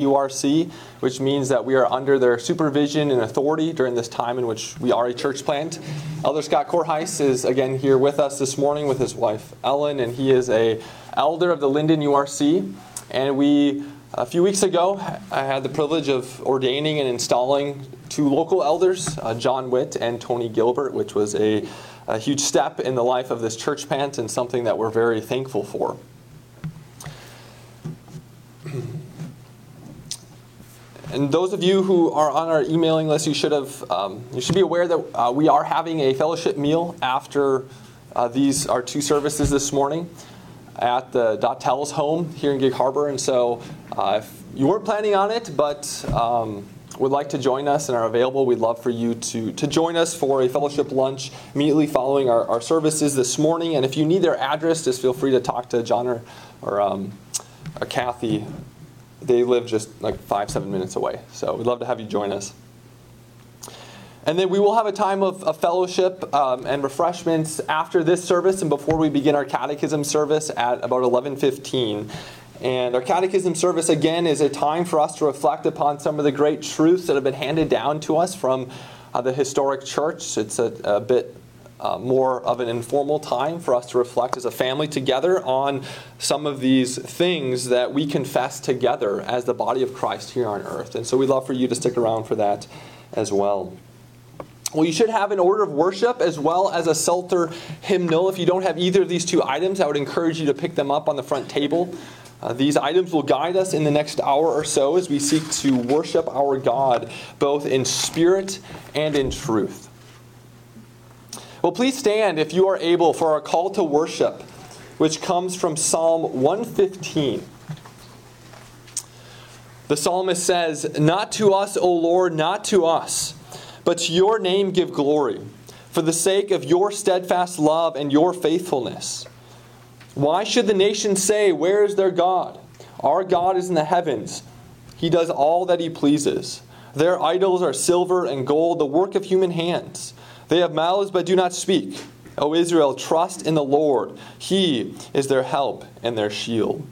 URC, which means that we are under their supervision and authority during this time in which we are a church plant. Elder Scott Korthuis is again here with us this morning with his wife Ellen, and he is a elder of the Lynden URC. And we, a few weeks ago, I had the privilege of ordaining and installing two local elders, uh, John Witt and Tony Gilbert, which was a, a huge step in the life of this church plant and something that we're very thankful for. And those of you who are on our emailing list, you should have um, you should be aware that uh, we are having a fellowship meal after uh, these our two services this morning at the Dottell's home here in Gig Harbor. And so, uh, if you weren't planning on it, but um, would like to join us and are available, we'd love for you to, to join us for a fellowship lunch immediately following our, our services this morning. And if you need their address, just feel free to talk to John or, or, um, or Kathy they live just like five, seven minutes away. So we'd love to have you join us. And then we will have a time of, of fellowship um, and refreshments after this service and before we begin our catechism service at about 11:15. And our catechism service again is a time for us to reflect upon some of the great truths that have been handed down to us from uh, the historic church. It's a, a bit uh, more of an informal time for us to reflect as a family together on some of these things that we confess together as the body of Christ here on earth. And so we'd love for you to stick around for that as well. Well, you should have an order of worship as well as a Psalter hymnal. If you don't have either of these two items, I would encourage you to pick them up on the front table. Uh, these items will guide us in the next hour or so as we seek to worship our God both in spirit and in truth. Well, please stand if you are able for our call to worship, which comes from Psalm 115. The psalmist says, Not to us, O Lord, not to us, but to your name give glory, for the sake of your steadfast love and your faithfulness. Why should the nations say, Where is their God? Our God is in the heavens. He does all that he pleases. Their idols are silver and gold, the work of human hands. They have mouths but do not speak. O Israel, trust in the Lord. He is their help and their shield.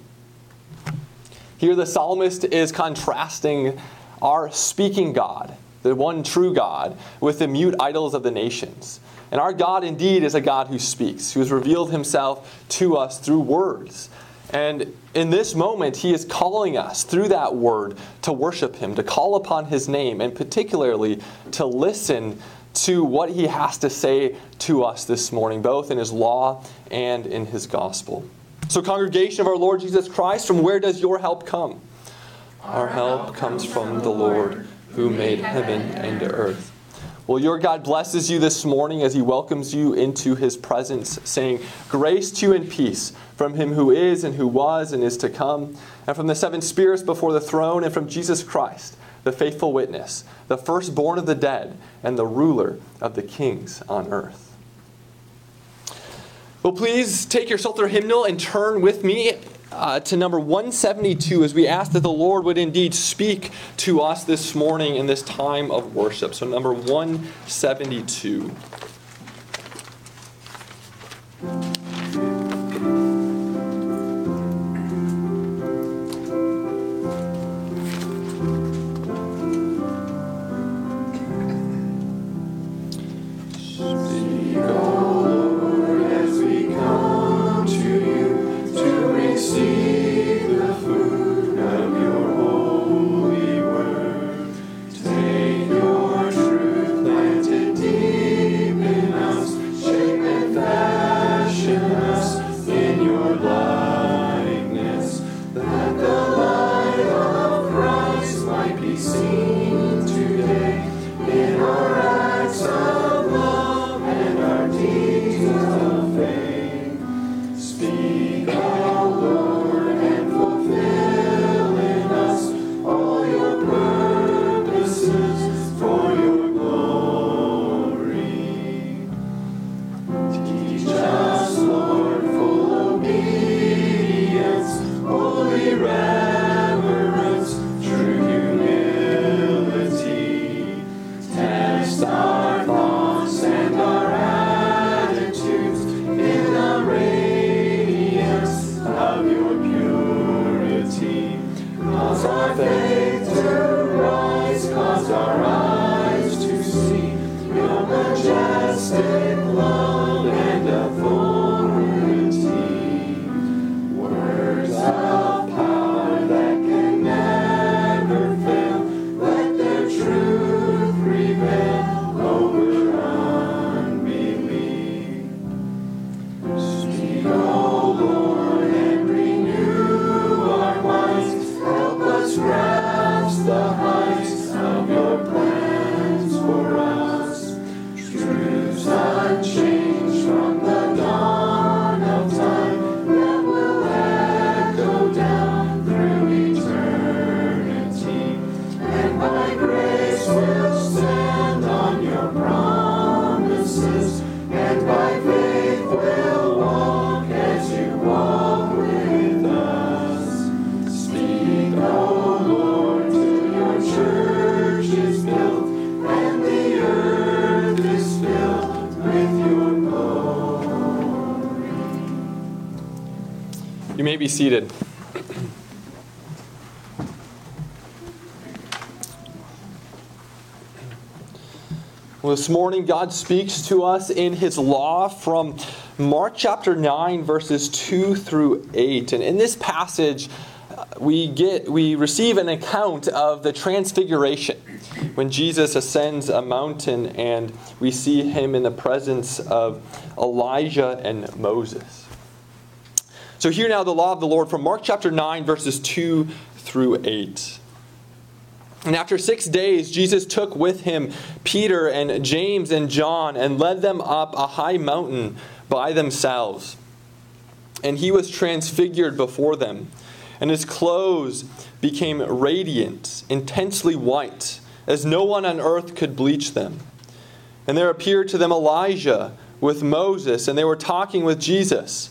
Here the psalmist is contrasting our speaking God, the one true God, with the mute idols of the nations. And our God indeed is a God who speaks, who has revealed himself to us through words. And in this moment, he is calling us through that word to worship him, to call upon his name, and particularly to listen to what he has to say to us this morning, both in his law and in his gospel. So, congregation of our Lord Jesus Christ, from where does your help come? Our help comes from the Lord who made heaven and earth. Well, your God blesses you this morning as he welcomes you into his presence, saying, Grace to you and peace from him who is and who was and is to come, and from the seven spirits before the throne, and from Jesus Christ the faithful witness, the firstborn of the dead, and the ruler of the kings on earth. Well, please take your Psalter hymnal and turn with me uh, to number 172 as we ask that the Lord would indeed speak to us this morning in this time of worship. So, number 172. Be seated. Well, this morning, God speaks to us in His law from Mark chapter 9, verses 2 through 8. And in this passage, uh, we, get, we receive an account of the transfiguration when Jesus ascends a mountain and we see him in the presence of Elijah and Moses. So, hear now the law of the Lord from Mark chapter 9, verses 2 through 8. And after six days, Jesus took with him Peter and James and John and led them up a high mountain by themselves. And he was transfigured before them, and his clothes became radiant, intensely white, as no one on earth could bleach them. And there appeared to them Elijah with Moses, and they were talking with Jesus.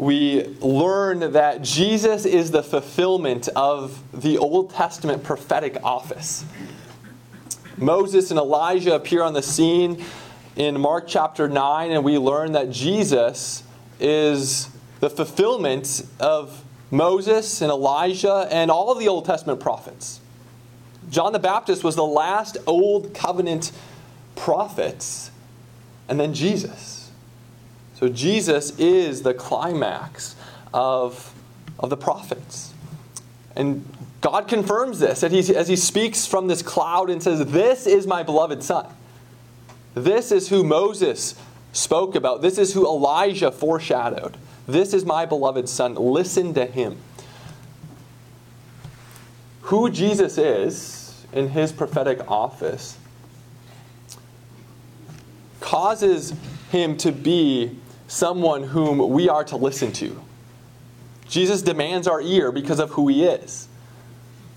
we learn that Jesus is the fulfillment of the Old Testament prophetic office. Moses and Elijah appear on the scene in Mark chapter 9, and we learn that Jesus is the fulfillment of Moses and Elijah and all of the Old Testament prophets. John the Baptist was the last Old Covenant prophet, and then Jesus. So Jesus is the climax of, of the prophets. And God confirms this as he speaks from this cloud and says, This is my beloved Son. This is who Moses spoke about. This is who Elijah foreshadowed. This is my beloved Son. Listen to him. Who Jesus is in his prophetic office causes him to be someone whom we are to listen to. Jesus demands our ear because of who he is.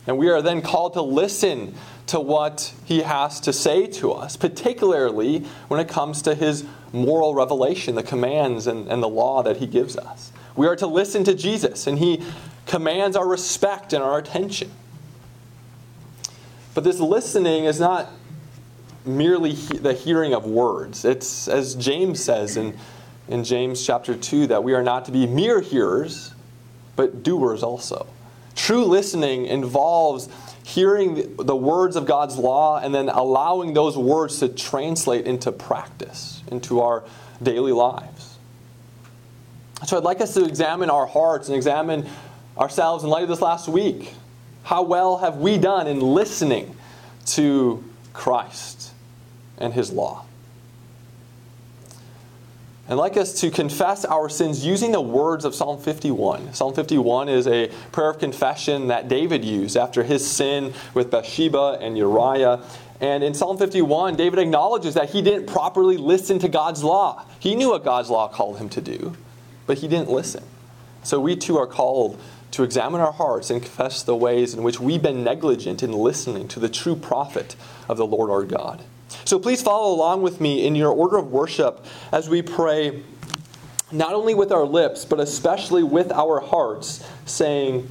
And we are then called to listen to what he has to say to us, particularly when it comes to his moral revelation, the commands and, and the law that he gives us. We are to listen to Jesus, and he commands our respect and our attention. But this listening is not merely the hearing of words. It's, as James says in in James chapter 2 that we are not to be mere hearers, but doers also. True listening involves hearing the words of God's law and then allowing those words to translate into practice, into our daily lives. So I'd like us to examine our hearts and examine ourselves in light of this last week. How well have we done in listening to Christ and His law? And like us to confess our sins using the words of Psalm 51. Psalm 51 is a prayer of confession that David used after his sin with Bathsheba and Uriah. And in Psalm 51, David acknowledges that he didn't properly listen to God's law. He knew what God's law called him to do, but he didn't listen. So we too are called to examine our hearts and confess the ways in which we've been negligent in listening to the true prophet of the Lord our God. So please follow along with me in your order of worship as we pray, not only with our lips, but especially with our hearts, saying,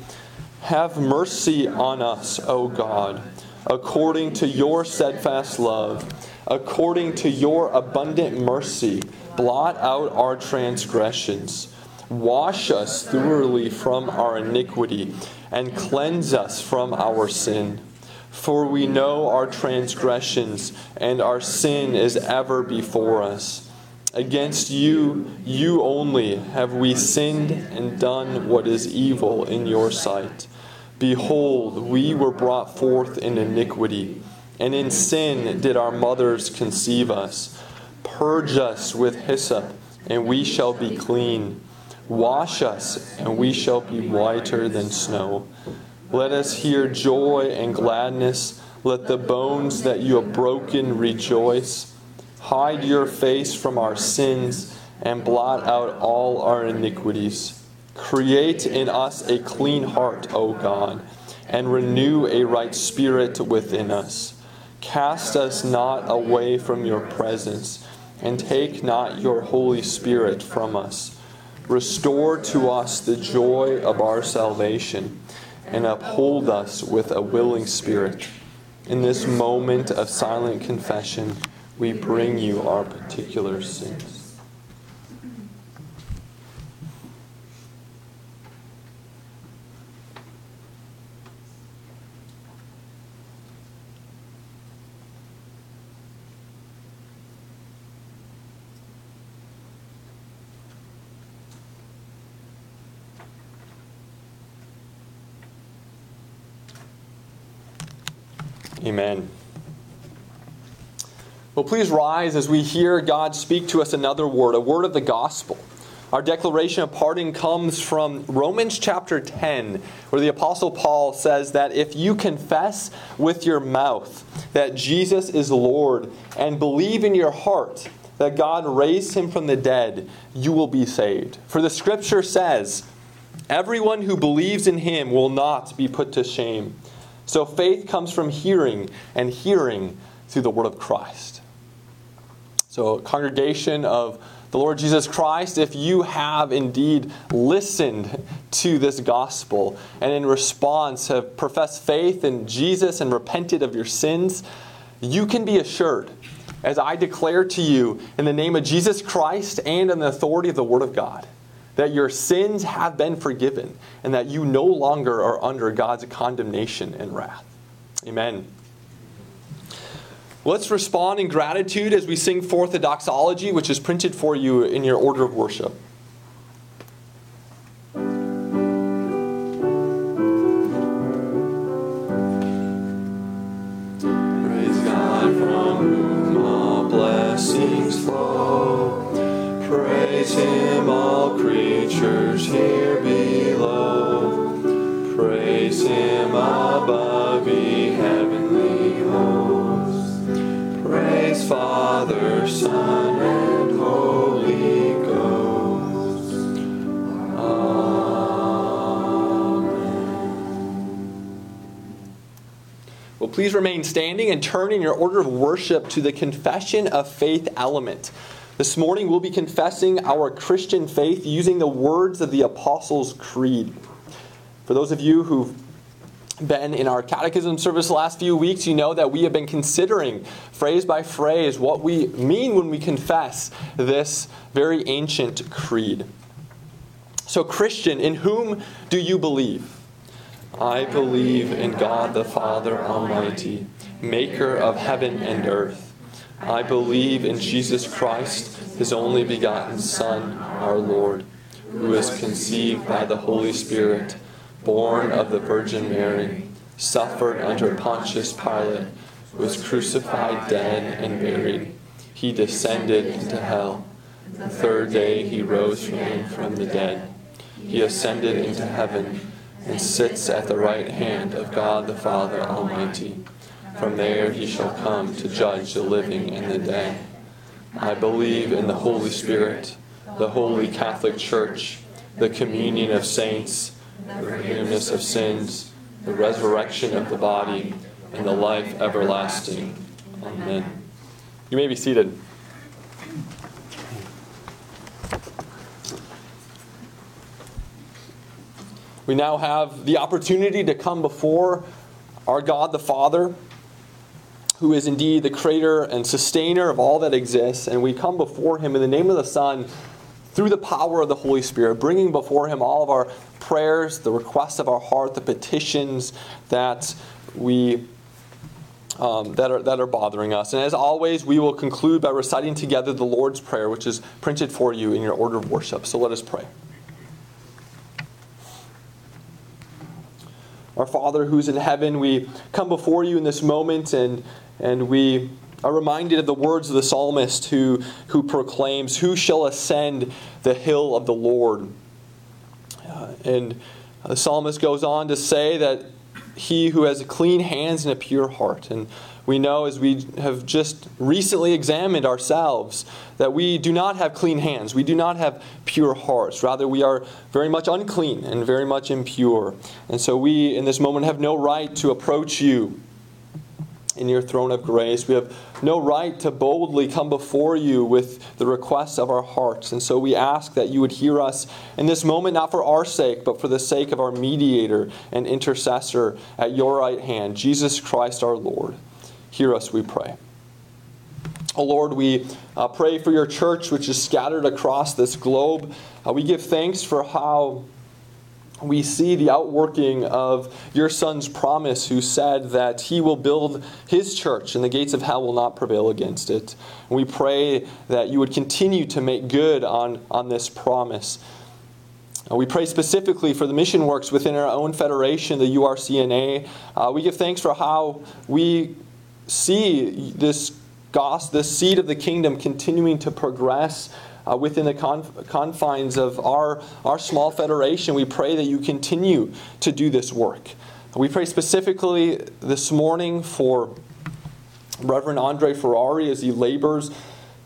Have mercy on us, O God, according to your steadfast love, according to your abundant mercy, blot out our transgressions. Wash us thoroughly from our iniquity and cleanse us from our sin. For we know our transgressions, and our sin is ever before us. Against you, you only, have we sinned and done what is evil in your sight. Behold, we were brought forth in iniquity, and in sin did our mothers conceive us. Purge us with hyssop, and we shall be clean. Wash us, and we shall be whiter than snow. Let us hear joy and gladness. Let the bones that you have broken rejoice. Hide your face from our sins and blot out all our iniquities. Create in us a clean heart, O God, and renew a right spirit within us. Cast us not away from your presence, and take not your Holy Spirit from us. Restore to us the joy of our salvation and uphold us with a willing spirit. In this moment of silent confession, we bring you our particular sins. Amen. Well, please rise as we hear God speak to us another word, a word of the gospel. Our declaration of pardon comes from Romans chapter 10, where the Apostle Paul says that if you confess with your mouth that Jesus is Lord and believe in your heart that God raised him from the dead, you will be saved. For the scripture says, Everyone who believes in him will not be put to shame. So faith comes from hearing, and hearing through the word of Christ. So, congregation of the Lord Jesus Christ, if you have indeed listened to this gospel and in response have professed faith in Jesus and repented of your sins, you can be assured, as I declare to you in the name of Jesus Christ and in the authority of the Word of God, that your sins have been forgiven and that you no longer are under God's condemnation and wrath. Amen. Let's respond in gratitude as we sing forth the doxology, which is printed for you in your order of worship. Please remain standing and turn in your order of worship to the confession of faith element. This morning we'll be confessing our Christian faith using the words of the Apostles' Creed. For those of you who've been in our catechism service the last few weeks, you know that we have been considering phrase by phrase what we mean when we confess this very ancient creed. So, Christian, in whom do you believe? I believe in God the Father Almighty, maker of heaven and earth. I believe in Jesus Christ, his only begotten Son, our Lord, who was conceived by the Holy Spirit, born of the Virgin Mary, suffered under Pontius Pilate, was crucified, dead, and buried. He descended into hell. The third day he rose from, the dead. He ascended into heaven and sits at the right hand of God the Father Almighty. From there he shall come to judge the living and the dead. I believe in the Holy Spirit, the holy Catholic Church, the communion of saints, the forgiveness of sins, the resurrection of the body, and the life everlasting. Amen. You may be seated. We now have the opportunity to come before our God the Father, who is indeed the creator and sustainer of all that exists, and we come before him in the name of the Son through the power of the Holy Spirit, bringing before him all of our prayers, the requests of our heart, the petitions that we um, that, are, that are bothering us. And as always, we will conclude by reciting together the Lord's Prayer, which is printed for you in your order of worship. So let us pray. Our Father who's in heaven, we come before you in this moment and, and we are reminded of the words of the psalmist who, who proclaims, Who shall ascend the hill of the Lord? Uh, and the psalmist goes on to say that he who has clean hands and a pure heart. And we know as we have just recently examined ourselves that we do not have clean hands. We do not have pure hearts. Rather, we are very much unclean and very much impure. And so we, in this moment, have no right to approach you in your throne of grace. We have no right to boldly come before you with the requests of our hearts. And so we ask that you would hear us in this moment, not for our sake, but for the sake of our mediator and intercessor at your right hand, Jesus Christ our Lord. Hear us, we pray. Oh Lord, we uh, pray for your church, which is scattered across this globe. Uh, we give thanks for how we see the outworking of your son's promise, who said that he will build his church and the gates of hell will not prevail against it. And we pray that you would continue to make good on, on this promise. Uh, we pray specifically for the mission works within our own federation, the URCNA. Uh, we give thanks for how we see this gospel, this seed of the kingdom continuing to progress uh, within the conf- confines of our, our small federation. We pray that you continue to do this work. We pray specifically this morning for Reverend Andrea Ferrari as he labors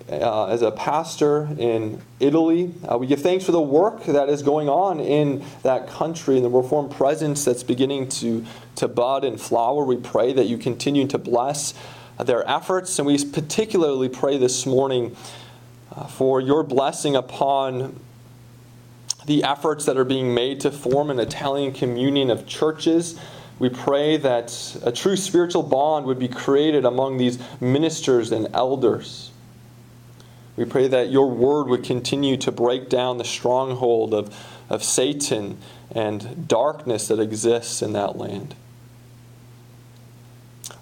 uh, as a pastor in Italy. Uh, we give thanks for the work that is going on in that country and the Reformed presence that's beginning to, to bud and flower. We pray that you continue to bless their efforts, and we particularly pray this morning Uh, for your blessing upon the efforts that are being made to form an Italian communion of churches. We pray that a true spiritual bond would be created among these ministers and elders. We pray that your word would continue to break down the stronghold of, of Satan and darkness that exists in that land.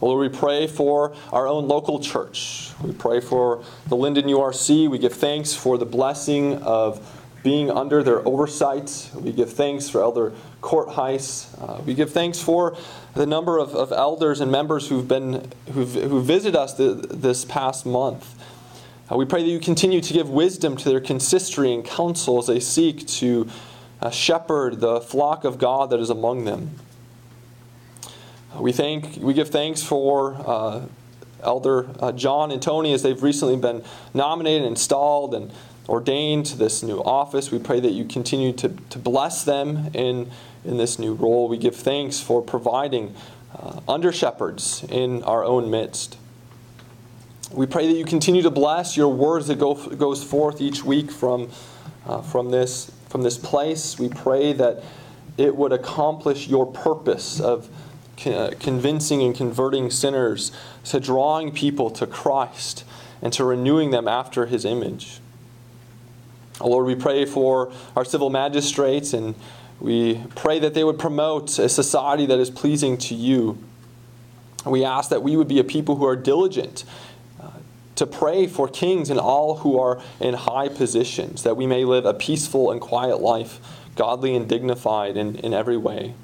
Lord, we pray for our own local church. We pray for the Lynden URC. We give thanks for the blessing of being under their oversight. We give thanks for Elder Korthuis. Uh, we give thanks for the number of, of elders and members who've been who've, who visited us this past month. Uh, we pray that you continue to give wisdom to their consistory and council as they seek to uh, shepherd the flock of God that is among them. We thank, we give thanks for uh, Elder uh, John and Tony as they've recently been nominated, installed, and ordained to this new office. We pray that you continue to, to bless them in, in this new role. We give thanks for providing uh, under shepherds in our own midst. We pray that you continue to bless your words that go, goes forth each week from, uh, from, this, from this place. We pray that it would accomplish your purpose of convincing and converting sinners, to drawing people to Christ, and to renewing them after his image. Oh Lord, we pray for our civil magistrates and we pray that they would promote a society that is pleasing to you. We ask that we would be a people who are diligent uh, to pray for kings and all who are in high positions, that we may live a peaceful and quiet life, godly and dignified in, in every way.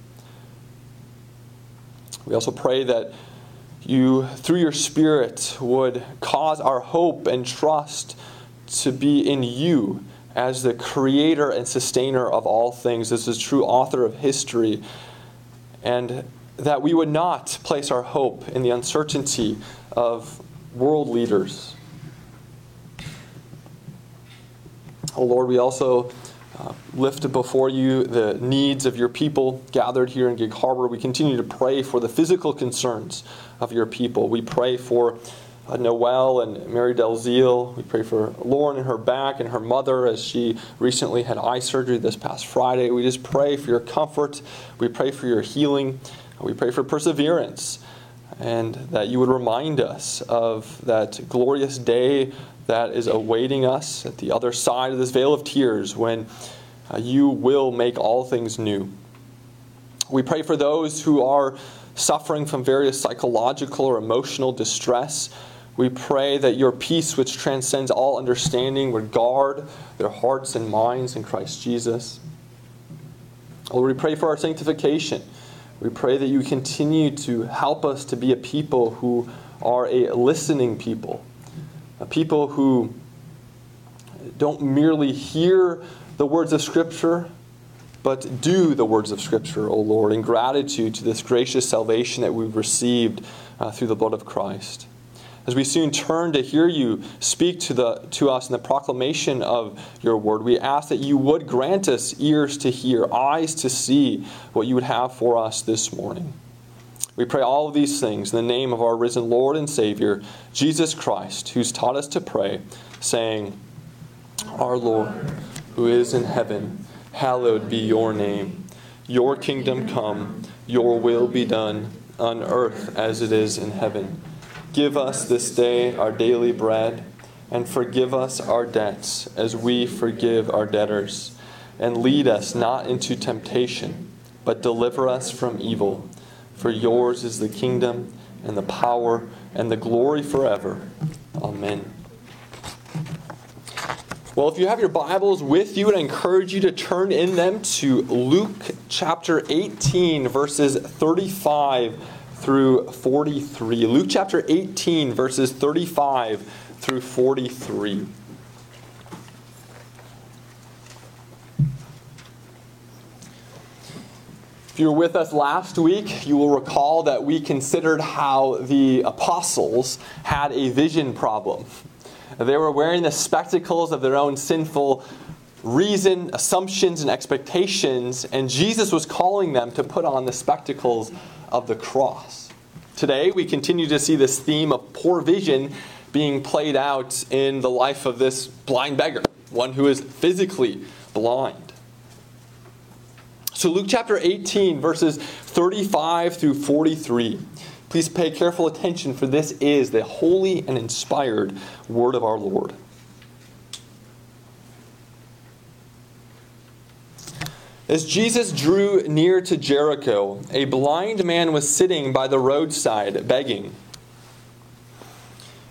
We also pray that you, through your Spirit, would cause our hope and trust to be in you as the creator and sustainer of all things, as the true author of history, and that we would not place our hope in the uncertainty of world leaders. Oh Lord, we also uh, lift before you the needs of your people gathered here in Gig Harbor. We continue to pray for the physical concerns of your people. We pray for uh, Noel and Mary Delzeal. We pray for Lauren and her back and her mother as she recently had eye surgery this past Friday. We just pray for your comfort. We pray for your healing. We pray for perseverance and that you would remind us of that glorious day that is awaiting us at the other side of this veil of tears when uh, you will make all things new. We pray for those who are suffering from various psychological or emotional distress. We pray that your peace, which transcends all understanding, would guard their hearts and minds in Christ Jesus. Lord, we pray for our sanctification. We pray that you continue to help us to be a people who are a listening people, people who don't merely hear the words of Scripture, but do the words of Scripture, O Lord, in gratitude to this gracious salvation that we've received uh, through the blood of Christ. As we soon turn to hear you speak to, the, to us in the proclamation of your word, we ask that you would grant us ears to hear, eyes to see what you would have for us this morning. We pray all of these things in the name of our risen Lord and Savior, Jesus Christ, who's taught us to pray, saying, Our Lord, who is in heaven, hallowed be your name. Your kingdom come, your will be done, on earth as it is in heaven. Give us this day our daily bread, and forgive us our debts as we forgive our debtors. And lead us not into temptation, but deliver us from evil. For yours is the kingdom, and the power, and the glory forever. Amen. Well, if you have your Bibles with you, I encourage you to turn in them to Luke chapter 18, verses 35 through 43. Luke chapter 18, verses 35 through 43. If you were with us last week, you will recall that we considered how the apostles had a vision problem. They were wearing the spectacles of their own sinful reason, assumptions, and expectations, and Jesus was calling them to put on the spectacles of the cross. Today, we continue to see this theme of poor vision being played out in the life of this blind beggar, one who is physically blind. So, Luke chapter 18, verses 35 through 43. Please pay careful attention, for this is the holy and inspired word of our Lord. As Jesus drew near to Jericho, a blind man was sitting by the roadside begging.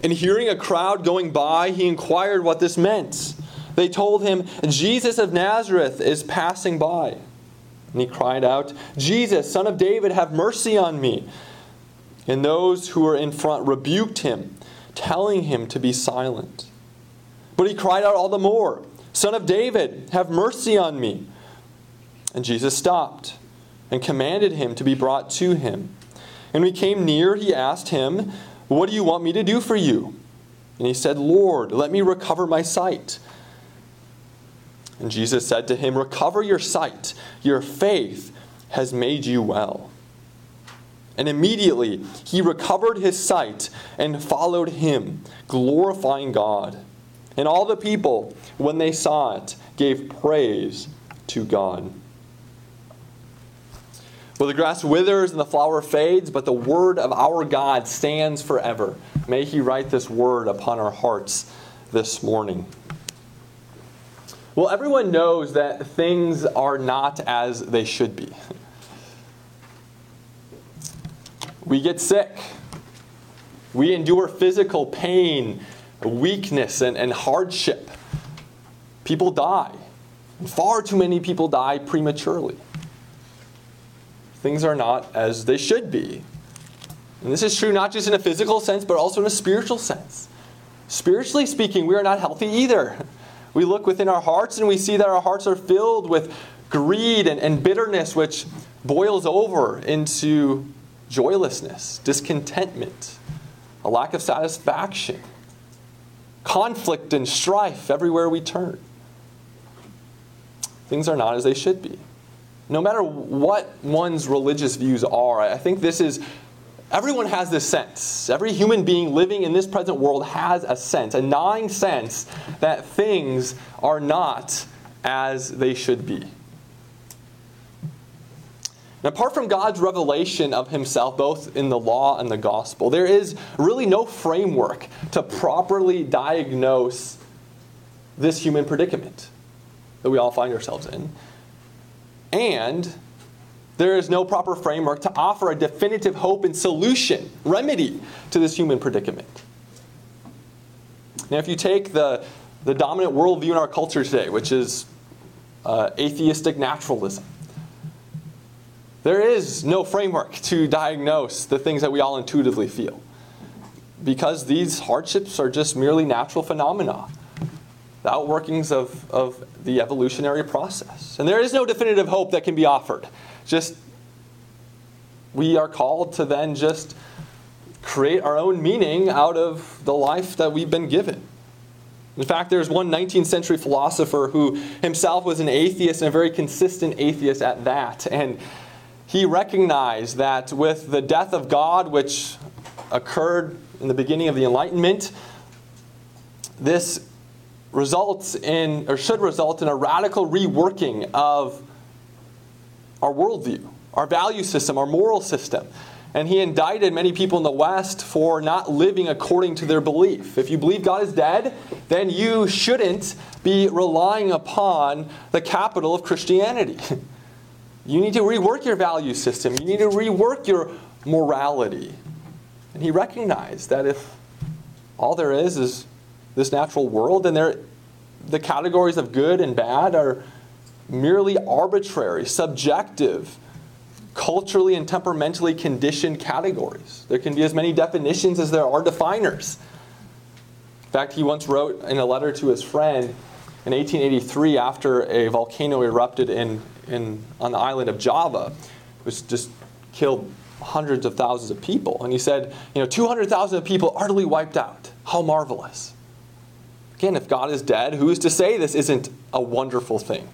And hearing a crowd going by, he inquired what this meant. They told him, Jesus of Nazareth is passing by. And he cried out, Jesus, son of David, have mercy on me. And those who were in front rebuked him, telling him to be silent. But he cried out all the more, Son of David, have mercy on me. And Jesus stopped and commanded him to be brought to him. And when he came near, he asked him, What do you want me to do for you? And he said, Lord, let me recover my sight. And Jesus said to him, Recover your sight. Your faith has made you well. And immediately he recovered his sight and followed him, glorifying God. And all the people, when they saw it, gave praise to God. Well, the grass withers and the flower fades, but the word of our God stands forever. May He write this word upon our hearts this morning. Well, everyone knows that things are not as they should be. We get sick. We endure physical pain, weakness, and, and hardship. People die. Far too many people die prematurely things are not as they should be. And this is true not just in a physical sense, but also in a spiritual sense. Spiritually speaking, we are not healthy either. We look within our hearts and we see that our hearts are filled with greed and, and bitterness, which boils over into joylessness, discontentment, a lack of satisfaction, conflict and strife everywhere we turn. Things are not as they should be no matter what one's religious views are, I think this is Everyone has this sense. Every human being living in this present world has a sense, a gnawing sense that things are not as they should be. And apart from God's revelation of himself, both in the law and the gospel, there is really no framework to properly diagnose this human predicament that we all find ourselves in. And there is no proper framework to offer a definitive hope and solution, remedy to this human predicament. Now, if you take the, the dominant worldview in our culture today, which is uh, atheistic naturalism, there is no framework to diagnose the things that we all intuitively feel because these hardships are just merely natural phenomena, the outworkings of, of the evolutionary process. And there is no definitive hope that can be offered. Just we are called to then just create our own meaning out of the life that we've been given. In fact, there's one 19th century philosopher who himself was an atheist and a very consistent atheist at that. And he recognized that with the death of God, which occurred in the beginning of the Enlightenment, this results in, or should result in, a radical reworking of our worldview, our value system, our moral system. And he indicted many people in the West for not living according to their belief. If you believe God is dead, then you shouldn't be relying upon the capital of Christianity. You need to rework your value system. You need to rework your morality. And he recognized that if all there is is this natural world, then there, the categories of good and bad are merely arbitrary, subjective, culturally and temperamentally conditioned categories. There can be as many definitions as there are definers. In fact, he once wrote in a letter to his friend in 1883 after a volcano erupted in in, on the island of Java, which just killed hundreds of thousands of people. And he said, you know, 200,000 people utterly wiped out. How marvelous. Again, if God is dead, who is to say this isn't a wonderful thing?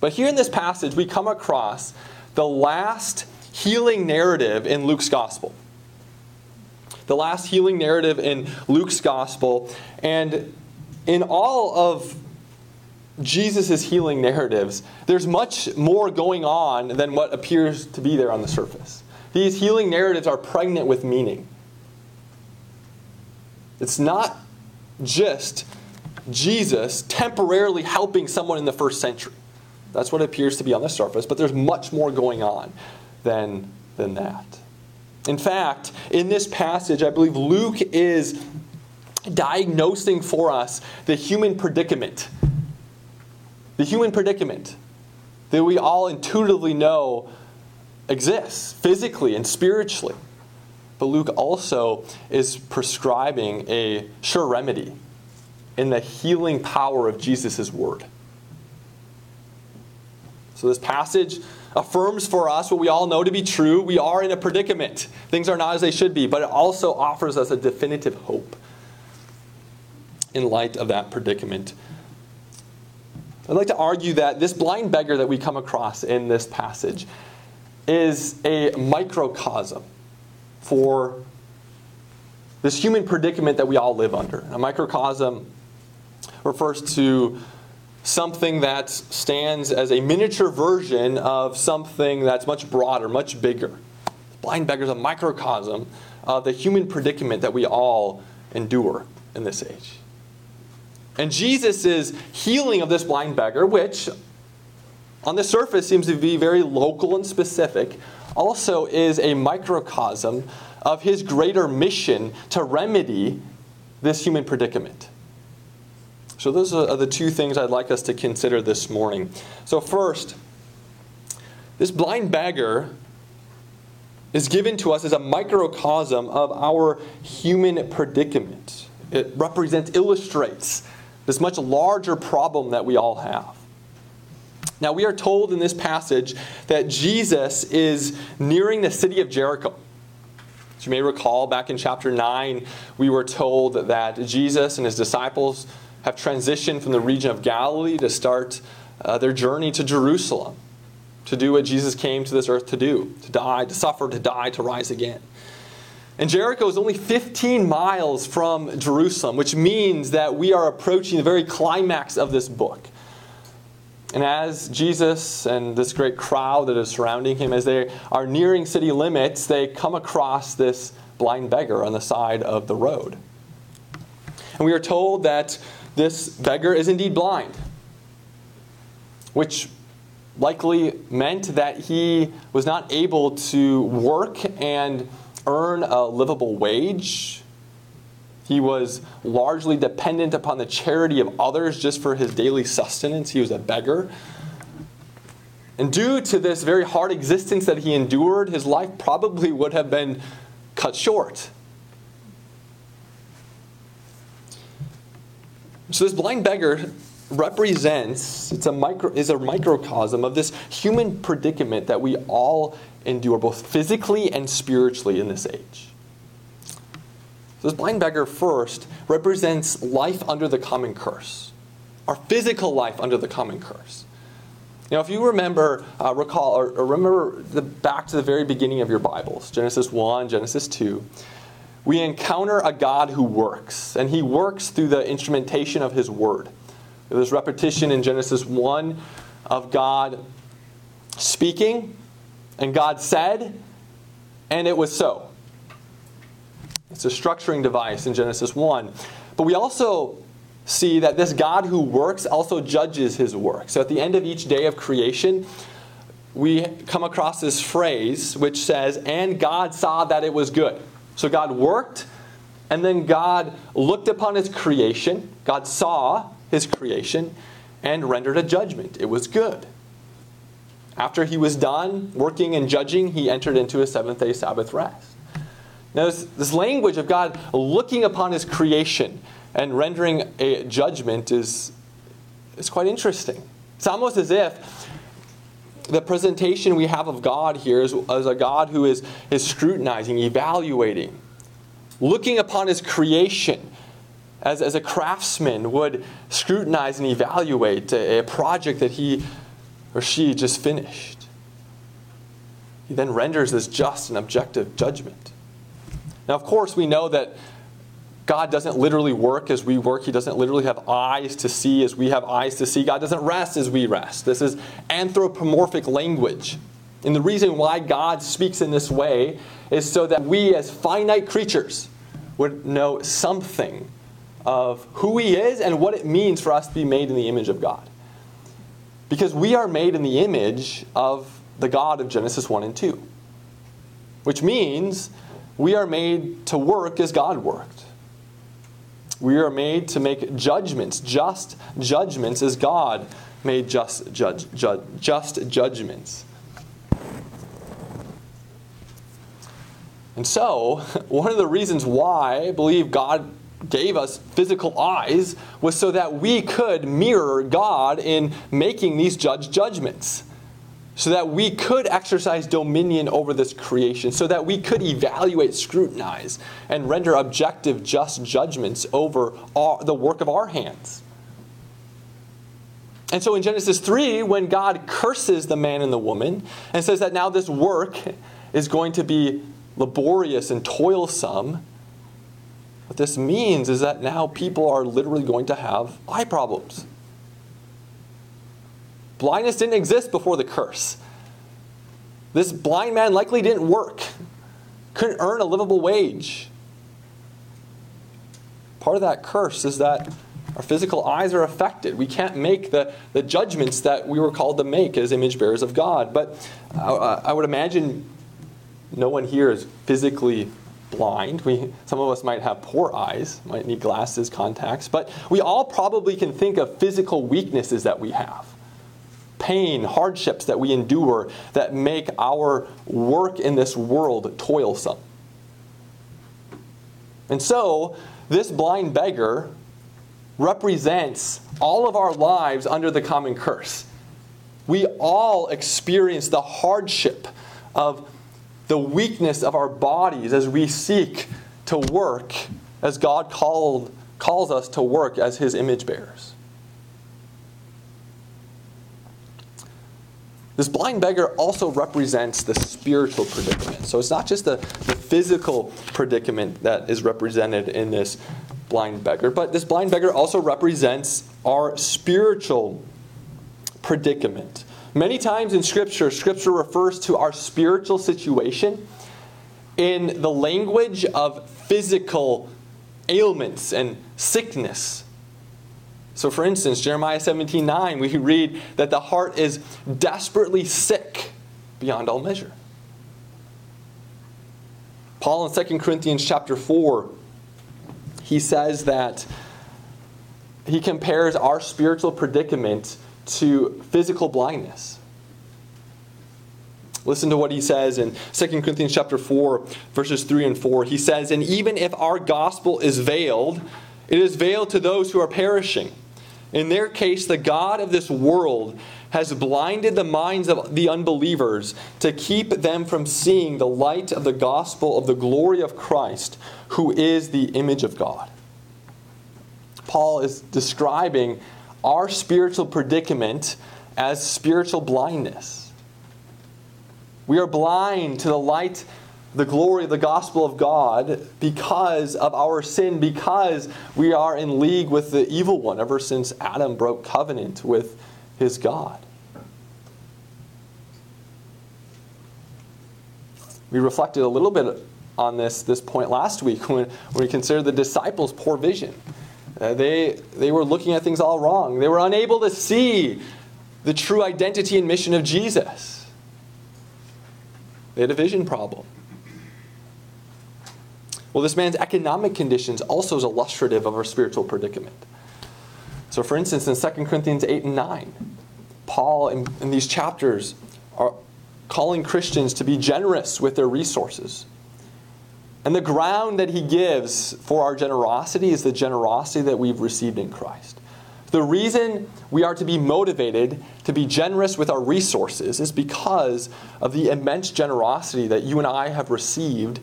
But here in this passage, we come across the last healing narrative in Luke's gospel. The last healing narrative in Luke's gospel. And in all of Jesus' healing narratives, there's much more going on than what appears to be there on the surface. These healing narratives are pregnant with meaning. It's not just Jesus temporarily helping someone in the first century. That's what appears to be on the surface, but there's much more going on than, than that. In fact, in this passage, I believe Luke is diagnosing for us the human predicament the human predicament that we all intuitively know exists physically and spiritually. But Luke also is prescribing a sure remedy in the healing power of Jesus' word. So, this passage affirms for us what we all know to be true. We are in a predicament. Things are not as they should be, but it also offers us a definitive hope in light of that predicament I'd like to argue that this blind beggar that we come across in this passage is a microcosm for this human predicament that we all live under. A microcosm refers to something that stands as a miniature version of something that's much broader, much bigger. Blind beggar is a microcosm of the human predicament that we all endure in this age. And Jesus' healing of this blind beggar, which on the surface seems to be very local and specific, also is a microcosm of his greater mission to remedy this human predicament. So, those are the two things I'd like us to consider this morning. So, first, this blind beggar is given to us as a microcosm of our human predicament. It represents, illustrates this much larger problem that we all have. Now, we are told in this passage that Jesus is nearing the city of Jericho. As you may recall, back in chapter 9, we were told that Jesus and his disciples have transitioned from the region of Galilee to start uh, their journey to Jerusalem to do what Jesus came to this earth to do to die, to suffer, to die, to rise again. And Jericho is only 15 miles from Jerusalem, which means that we are approaching the very climax of this book. And as Jesus and this great crowd that is surrounding him, as they are nearing city limits, they come across this blind beggar on the side of the road. And we are told that this beggar is indeed blind, which likely meant that he was not able to work and earn a livable wage. He was largely dependent upon the charity of others just for his daily sustenance. He was a beggar. And due to this very hard existence that he endured, his life probably would have been cut short. So this blind beggar represents it's a micro is a microcosm of this human predicament that we all endure both physically and spiritually in this age. So this blind beggar first represents life under the common curse, our physical life under the common curse. Now, if you remember, uh, recall, or, or remember the, back to the very beginning of your Bibles, Genesis 1, Genesis 2, we encounter a God who works, and he works through the instrumentation of his word. There's repetition in Genesis 1 of God speaking, and God said, and it was so. It's a structuring device in Genesis 1. But we also see that this God who works also judges his work. So at the end of each day of creation, we come across this phrase which says, And God saw that it was good. So God worked, and then God looked upon his creation, God saw his creation, and rendered a judgment. It was good. After he was done working and judging, he entered into a seventh day Sabbath rest. Now, this, this language of God looking upon his creation and rendering a judgment is, is quite interesting. It's almost as if the presentation we have of God here is, is a God who is, is scrutinizing, evaluating, looking upon his creation as, as a craftsman would scrutinize and evaluate a, a project that he or she just finished. He then renders this just and objective judgment. Now, of course, we know that God doesn't literally work as we work. He doesn't literally have eyes to see as we have eyes to see. God doesn't rest as we rest. This is anthropomorphic language. And the reason why God speaks in this way is so that we, as finite creatures, would know something of who He is and what it means for us to be made in the image of God. Because we are made in the image of the God of Genesis 1 and 2. Which means we are made to work as God worked. We are made to make judgments, just judgments, as God made just, judge, judge, just judgments. And so, one of the reasons why I believe God gave us physical eyes was so that we could mirror God in making these judge judgments. So that we could exercise dominion over this creation, so that we could evaluate, scrutinize, and render objective, just judgments over our, the work of our hands. And so in Genesis 3, when God curses the man and the woman and says that now this work is going to be laborious and toilsome, what this means is that now people are literally going to have eye problems. Blindness didn't exist before the curse. This blind man likely didn't work, couldn't earn a livable wage. Part of that curse is that our physical eyes are affected. We can't make the, the judgments that we were called to make as image bearers of God. But I, I would imagine no one here is physically blind. We, some of us might have poor eyes, might need glasses, contacts, but we all probably can think of physical weaknesses that we have. Pain, hardships that we endure that make our work in this world toilsome. And so, this blind beggar represents all of our lives under the common curse. We all experience the hardship of the weakness of our bodies as we seek to work as God called, calls us to work as His image bearers. This blind beggar also represents the spiritual predicament. So it's not just the, the physical predicament that is represented in this blind beggar, but this blind beggar also represents our spiritual predicament. Many times in Scripture, Scripture refers to our spiritual situation in the language of physical ailments and sickness. So, for instance, Jeremiah 17 9, we read that the heart is desperately sick beyond all measure. Paul in 2 Corinthians chapter 4, he says that he compares our spiritual predicament to physical blindness. Listen to what he says in 2 Corinthians chapter 4 verses 3 and 4. He says, "And even if our gospel is veiled, it is veiled to those who are perishing. In their case, the God of this world has blinded the minds of the unbelievers to keep them from seeing the light of the gospel of the glory of Christ, who is the image of God." Paul is describing our spiritual predicament as spiritual blindness. We are blind to the light, the glory of the gospel of God because of our sin, because we are in league with the evil one ever since Adam broke covenant with his God. We reflected a little bit on this, this point last week when, when we considered the disciples' poor vision. Uh, they, they were looking at things all wrong. They were unable to see the true identity and mission of Jesus. They had a vision problem. Well, this man's economic conditions also is illustrative of our spiritual predicament. So, for instance, in 2 Corinthians 8 and 9, Paul, in, in these chapters, are calling Christians to be generous with their resources. And the ground that he gives for our generosity is the generosity that we've received in Christ. The reason we are to be motivated to be generous with our resources is because of the immense generosity that you and I have received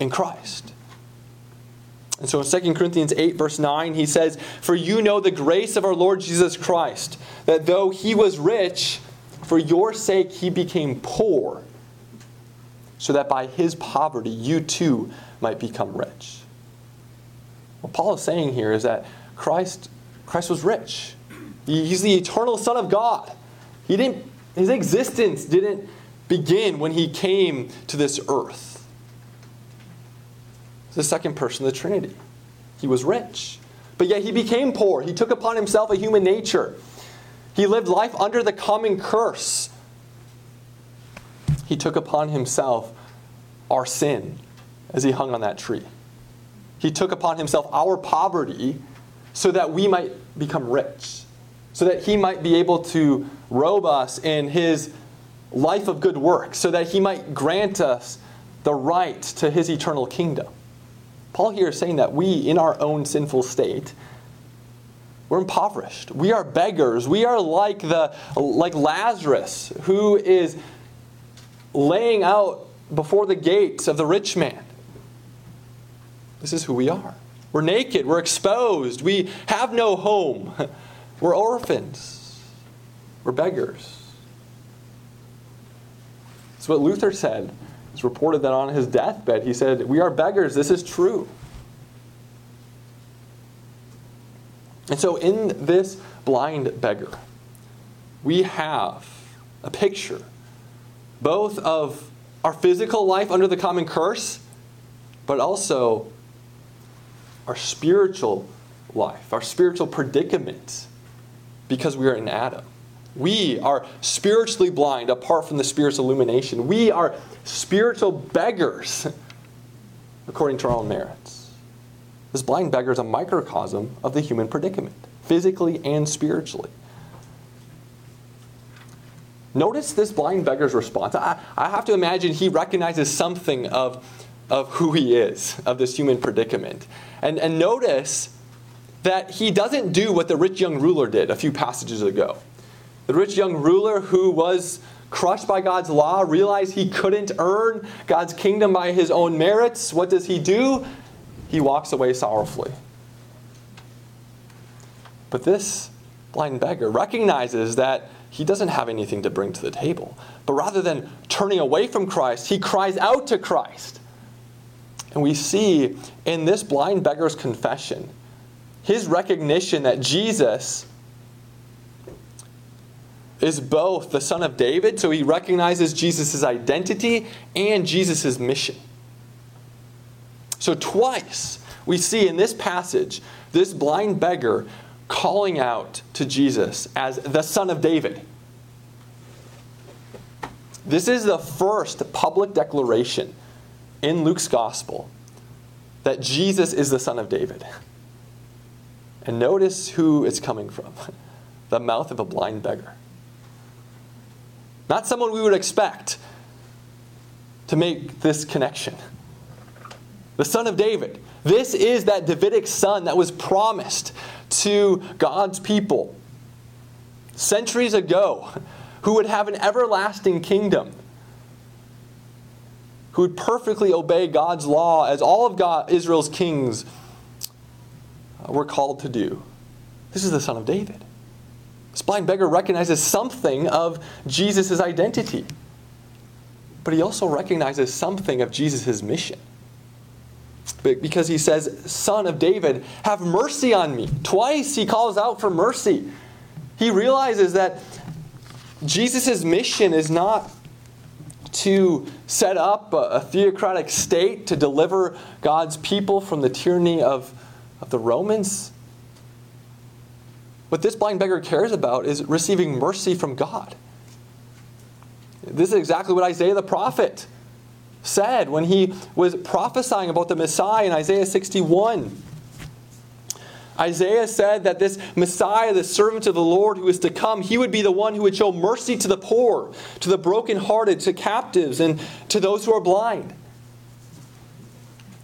in Christ. And so in 2 Corinthians 8, verse 9, he says, For you know the grace of our Lord Jesus Christ, that though he was rich, for your sake he became poor so that by his poverty you too might become rich. What Paul is saying here is that Christ, Christ was rich. He's the eternal Son of God. He didn't, his existence didn't begin when he came to this earth. The second person of the Trinity. He was rich. But yet he became poor. He took upon himself a human nature. He lived life under the common curse he took upon himself our sin as he hung on that tree. He took upon himself our poverty so that we might become rich, so that he might be able to robe us in his life of good works, so that he might grant us the right to his eternal kingdom. Paul here is saying that we, in our own sinful state, we're impoverished. We are beggars. We are like the like Lazarus, who is laying out before the gates of the rich man. This is who we are. We're naked, we're exposed, we have no home, we're orphans, we're beggars. That's what Luther said. It's reported that on his deathbed, he said, We are beggars, this is true. And so, in this blind beggar, we have a picture both of our physical life under the common curse, but also our spiritual life, our spiritual predicament, because we are in Adam. We are spiritually blind apart from the Spirit's illumination. We are spiritual beggars according to our own merits. This blind beggar is a microcosm of the human predicament, physically and spiritually. Notice this blind beggar's response. I, I have to imagine he recognizes something of, of who he is, of this human predicament. And, and notice that he doesn't do what the rich young ruler did a few passages ago. The rich young ruler who was crushed by God's law realized he couldn't earn God's kingdom by his own merits. What does he do? He walks away sorrowfully. But this blind beggar recognizes that he doesn't have anything to bring to the table. But rather than turning away from Christ, he cries out to Christ. And we see in this blind beggar's confession his recognition that Jesus is both the Son of David, so he recognizes Jesus' identity and Jesus' mission. So, twice we see in this passage this blind beggar calling out to Jesus as the Son of David. This is the first public declaration in Luke's gospel that Jesus is the Son of David. And notice who it's coming from the mouth of a blind beggar. Not someone we would expect to make this connection. The son of David. This is that Davidic son that was promised to God's people centuries ago, who would have an everlasting kingdom, who would perfectly obey God's law as all of God, Israel's kings were called to do. This is the son of David. This blind beggar recognizes something of Jesus' identity, but he also recognizes something of Jesus' mission. Because he says, Son of David, have mercy on me. Twice he calls out for mercy. He realizes that Jesus' mission is not to set up a, theocratic state to deliver God's people from the tyranny of, of the Romans. What this blind beggar cares about is receiving mercy from God. This is exactly what Isaiah the prophet said when he was prophesying about the Messiah in Isaiah 61. Isaiah said that this Messiah, the servant of the Lord who is to come, he would be the one who would show mercy to the poor, to the brokenhearted, to captives, and to those who are blind.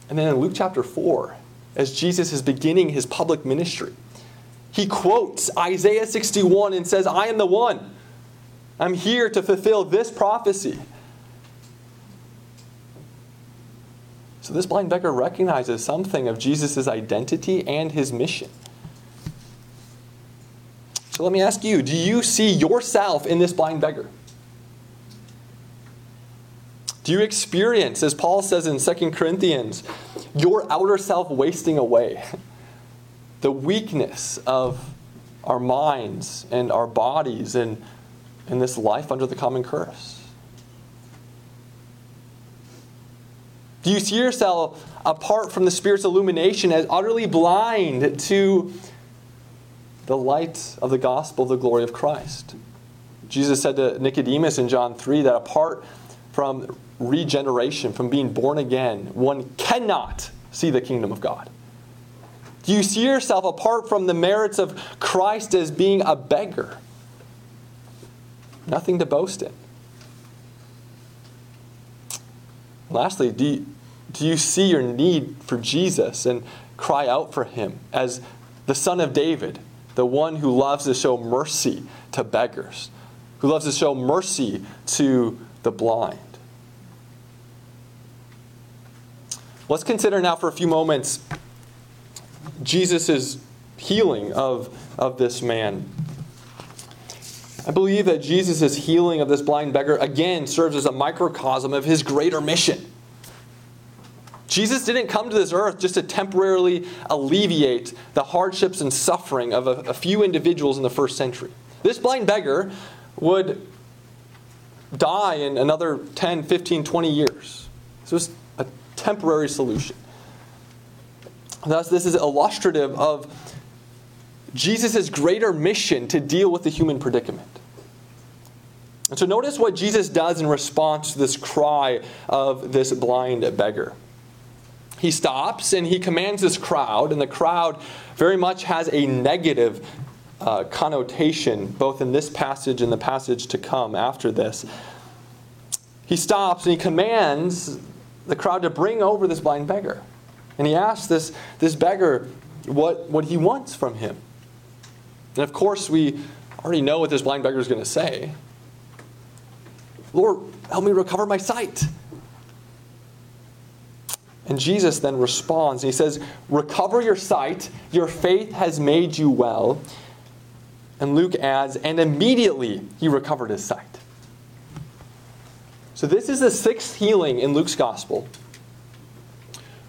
And then in Luke chapter 4, as Jesus is beginning his public ministry, he quotes Isaiah 61 and says, I am the one. I'm here to fulfill this prophecy. So this blind beggar recognizes something of Jesus' identity and his mission. So let me ask you do you see yourself in this blind beggar? Do you experience, as Paul says in 2 Corinthians, your outer self wasting away? the weakness of our minds and our bodies and in this life under the common curse? Do you see yourself apart from the Spirit's illumination as utterly blind to the light of the gospel, the glory of Christ? Jesus said to Nicodemus in John 3 that apart from regeneration, from being born again, one cannot see the kingdom of God. Do you see yourself apart from the merits of Christ as being a beggar? Nothing to boast in. Lastly, do you, do you see your need for Jesus and cry out for him as the Son of David, the one who loves to show mercy to beggars, who loves to show mercy to the blind? Let's consider now for a few moments Jesus' healing of, of this man. I believe that Jesus' healing of this blind beggar again serves as a microcosm of his greater mission. Jesus didn't come to this earth just to temporarily alleviate the hardships and suffering of a, a few individuals in the first century. This blind beggar would die in another 10, 15, 20 years. This was a temporary solution. Thus, this is illustrative of Jesus' greater mission to deal with the human predicament. And so, notice what Jesus does in response to this cry of this blind beggar. He stops and he commands this crowd, and the crowd very much has a negative uh, connotation, both in this passage and the passage to come after this. He stops and he commands the crowd to bring over this blind beggar. And he asks this, this beggar what, what he wants from him. And of course, we already know what this blind beggar is going to say Lord, help me recover my sight. And Jesus then responds. He says, Recover your sight. Your faith has made you well. And Luke adds, and immediately he recovered his sight. So, this is the sixth healing in Luke's gospel,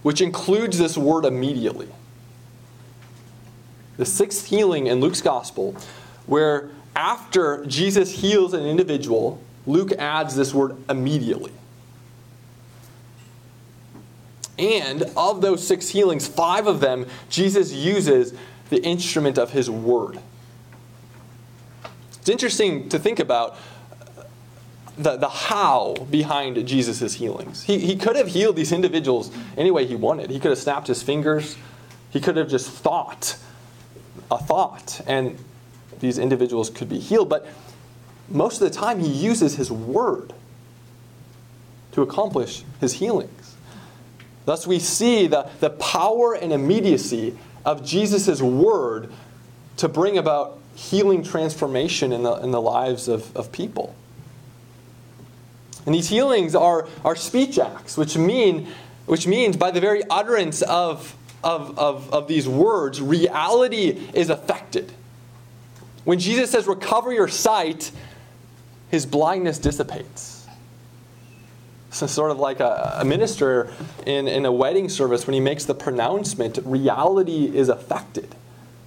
which includes this word immediately. The sixth healing in Luke's gospel, where after Jesus heals an individual, Luke adds this word immediately. And of those six healings, five of them, Jesus uses the instrument of his word. It's interesting to think about the, the how behind Jesus' healings. He, he could have healed these individuals any way he wanted. He could have snapped his fingers, he could have just thought a thought, and these individuals could be healed. But most of the time, he uses his word to accomplish his healings. Thus, we see the, the power and immediacy of Jesus' word to bring about healing transformation in the, in the lives of, of people. And these healings are, are speech acts, which, mean, which means by the very utterance of, of, of, of these words, reality is affected. When Jesus says, recover your sight, his blindness dissipates. So sort of like a, a, minister in, in a wedding service, when he makes the pronouncement, reality is affected.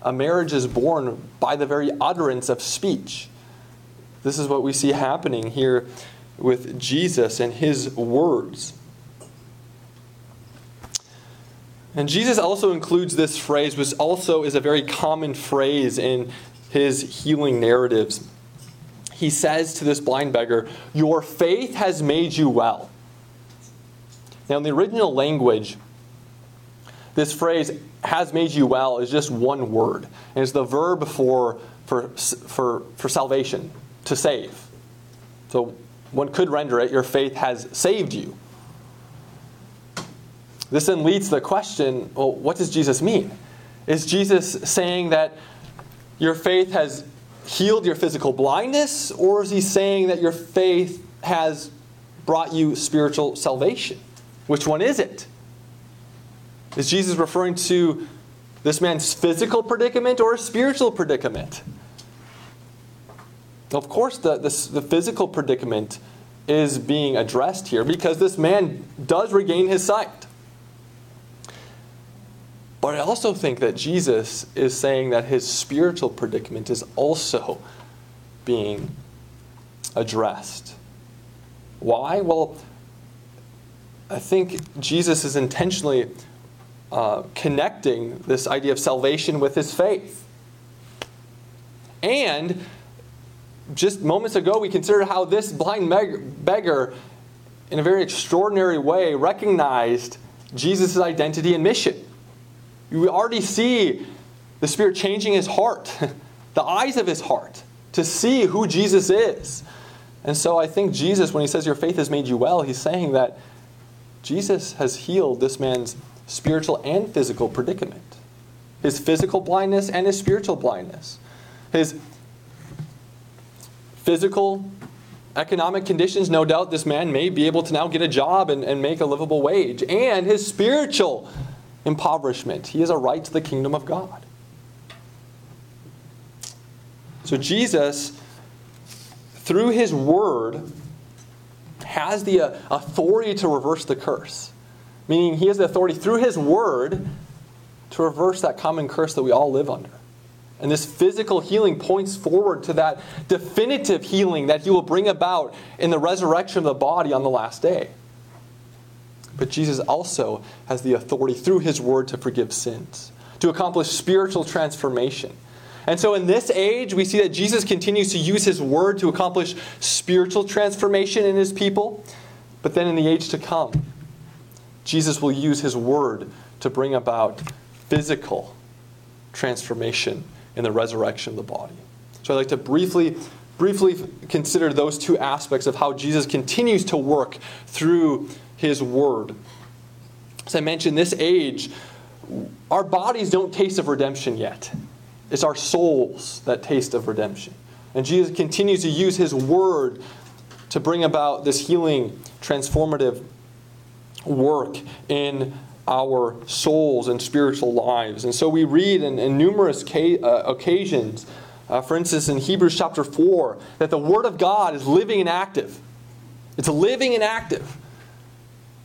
A marriage is born by the very utterance of speech. This is what we see happening here with Jesus and his words. And Jesus also includes this phrase, which also is a very common phrase in his healing narratives. He says to this blind beggar, Your faith has made you well. Now, in the original language, this phrase, has made you well, is just one word. And it's the verb for, for, for, for salvation, to save. So one could render it, your faith has saved you. This then leads to the question well, what does Jesus mean? Is Jesus saying that your faith has healed your physical blindness, or is he saying that your faith has brought you spiritual salvation? Which one is it? Is Jesus referring to this man's physical predicament or spiritual predicament? Of course, the, the, the, physical predicament is being addressed here because this man does regain his sight. But I also think that Jesus is saying that his spiritual predicament is also being addressed. Why? Well, I think Jesus is intentionally uh, connecting this idea of salvation with his faith. And just moments ago, we considered how this blind beggar, in a very extraordinary way, recognized Jesus' identity and mission. We already see the Spirit changing his heart, the eyes of his heart, to see who Jesus is. And so I think Jesus, when he says, Your faith has made you well, he's saying that Jesus has healed this man's spiritual and physical predicament his physical blindness and his spiritual blindness. His physical economic conditions, no doubt this man may be able to now get a job and, and make a livable wage. And his spiritual impoverishment. He has a right to the kingdom of God. So Jesus, through his word, has the uh, authority to reverse the curse. Meaning, he has the authority through his word to reverse that common curse that we all live under. And this physical healing points forward to that definitive healing that he will bring about in the resurrection of the body on the last day. But Jesus also has the authority through his word to forgive sins, to accomplish spiritual transformation and so in this age, we see that Jesus continues to use his word to accomplish spiritual transformation in his people. But then in the age to come, Jesus will use his word to bring about physical transformation in the resurrection of the body. So I'd like to briefly briefly consider those two aspects of how Jesus continues to work through his word. As I mentioned, this age, our bodies don't taste of redemption yet. It's our souls that taste of redemption. And Jesus continues to use his word to bring about this healing, transformative work in our souls and spiritual lives. And so we read in, in numerous ca- uh, occasions Uh, for instance, in Hebrews chapter 4, that the Word of God is living and active. It's living and active.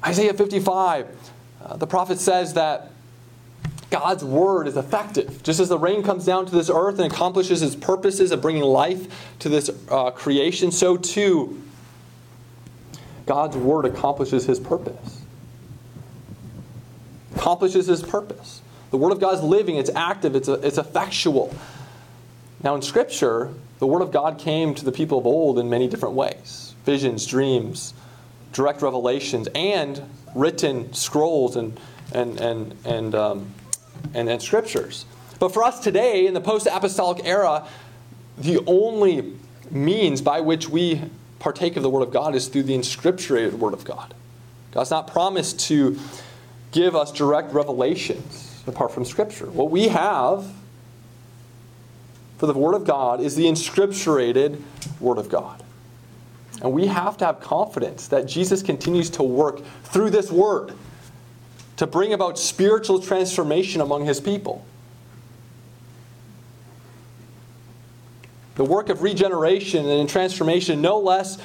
Isaiah 55, uh, the prophet says that God's Word is effective. Just as the rain comes down to this earth and accomplishes its purposes of bringing life to this uh, creation, so too God's Word accomplishes His purpose. Accomplishes His purpose. The Word of God is living, it's active, it's, it's effectual. Now, in Scripture, the Word of God came to the people of old in many different ways visions, dreams, direct revelations, and written scrolls and, and, and, and, um, and, and scriptures. But for us today, in the post apostolic era, the only means by which we partake of the Word of God is through the inscripturated Word of God. God's not promised to give us direct revelations apart from Scripture. What we have for the Word of God is the inscripturated Word of God. And we have to have confidence that Jesus continues to work through this Word to bring about spiritual transformation among His people. The work of regeneration and transformation, no less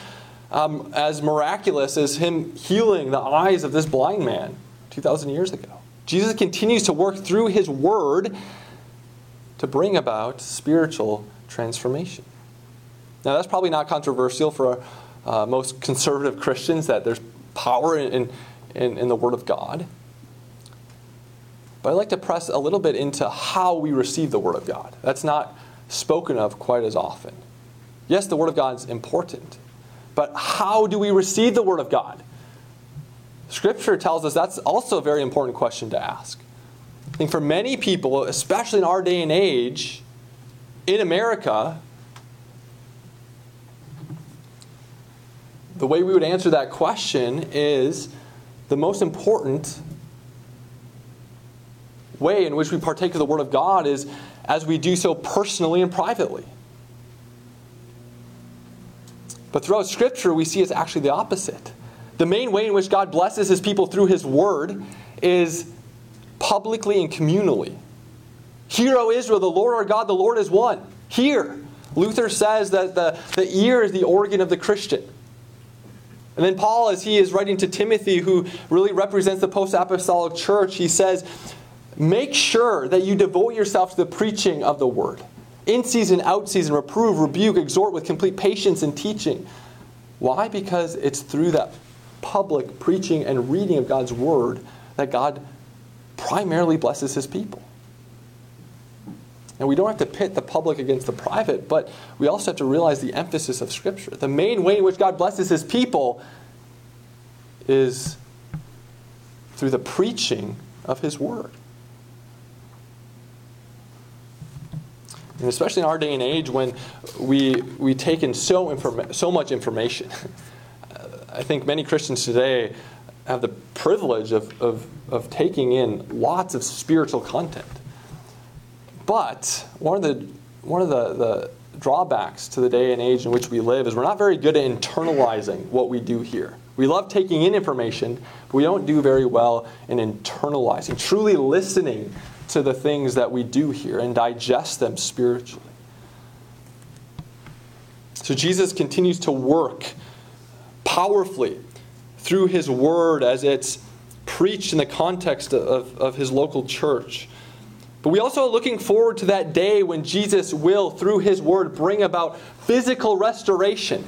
um, as miraculous as Him healing the eyes of this blind man 2,000 years ago. Jesus continues to work through His Word to bring about spiritual transformation. Now, that's probably not controversial for uh, most conservative Christians that there's power in, in, in the Word of God. But I'd like to press a little bit into how we receive the Word of God. That's not spoken of quite as often. Yes, the Word of God is important, but how do we receive the Word of God? Scripture tells us that's also a very important question to ask. I think for many people, especially in our day and age, in America, the way we would answer that question is the most important way in which we partake of the Word of God is as we do so personally and privately. But throughout Scripture, we see it's actually the opposite. The main way in which God blesses His people through His Word is publicly and communally. Hear, O Israel, the Lord our God, the Lord is one. Hear. Luther says that the, the ear is the organ of the Christian. And then Paul, as he is writing to Timothy, who really represents the post apostolic church, he says, Make sure that you devote yourself to the preaching of the word. In season, out season, reprove, rebuke, exhort with complete patience and teaching. Why? Because it's through that public preaching and reading of God's word that God primarily blesses his people. And we don't have to pit the public against the private, but we also have to realize the emphasis of Scripture. The main way in which God blesses his people is through the preaching of his word. And especially in our day and age when we, we take in so, informa- so much information. I think many Christians today have the privilege of, of, of taking in lots of spiritual content. But one of the one of the, the drawbacks to the day and age in which we live is we're not very good at internalizing what we do hear. We love taking in information, but we don't do very well in internalizing, truly listening to the things that we do hear and digest them spiritually. So Jesus continues to work powerfully through his word as it's preached in the context of, of his local church. But we also are looking forward to that day when Jesus will, through his word, bring about physical restoration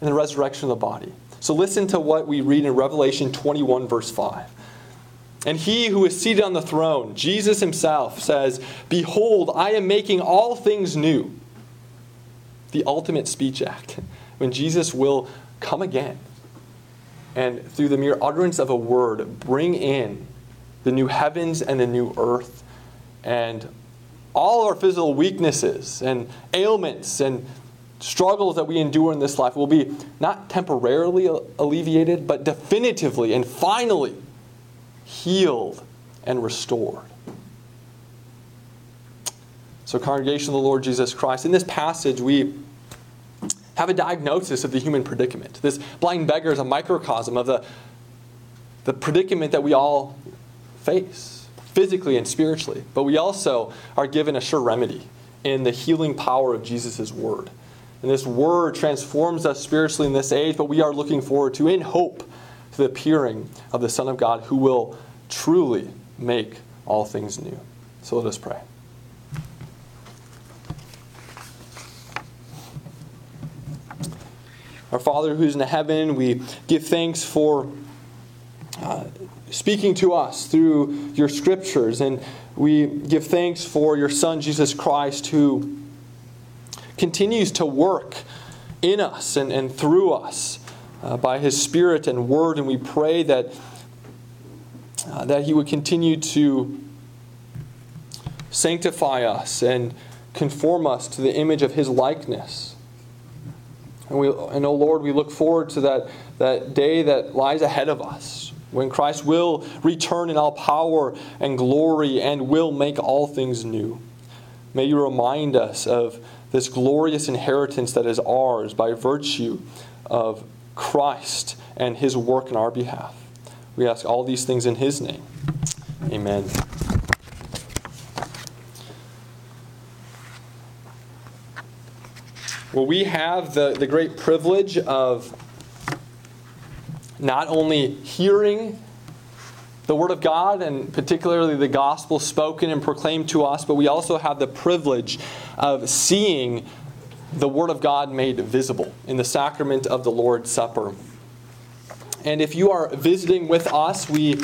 and the resurrection of the body. So listen to what we read in Revelation 21, verse 5. And he who is seated on the throne, Jesus himself, says, Behold, I am making all things new. The ultimate speech act, when Jesus will come again and through the mere utterance of a word, bring in the new heavens and the new earth and all our physical weaknesses and ailments and struggles that we endure in this life will be not temporarily alleviated, but definitively and finally healed and restored. So, congregation of the Lord Jesus Christ, in this passage, we have a diagnosis of the human predicament. This blind beggar is a microcosm of the, the predicament that we all face physically and spiritually. But we also are given a sure remedy in the healing power of Jesus' word. And this word transforms us spiritually in this age, but we are looking forward to, in hope, to the appearing of the Son of God who will truly make all things new. So let us pray. Our Father who's in heaven, we give thanks for uh, speaking to us through your scriptures, and we give thanks for your Son, Jesus Christ, who continues to work in us and, and through us uh, by his Spirit and Word, and we pray that, uh, that he would continue to sanctify us and conform us to the image of his likeness. And, we, and oh Lord, we look forward to that, that day that lies ahead of us when Christ will return in all power and glory and will make all things new. May you remind us of this glorious inheritance that is ours by virtue of Christ and his work in our behalf. We ask all these things in his name. Amen. Well, we have the, the great privilege of not only hearing the Word of God and particularly the gospel spoken and proclaimed to us, but we also have the privilege of seeing the Word of God made visible in the sacrament of the Lord's Supper. And if you are visiting with us, we,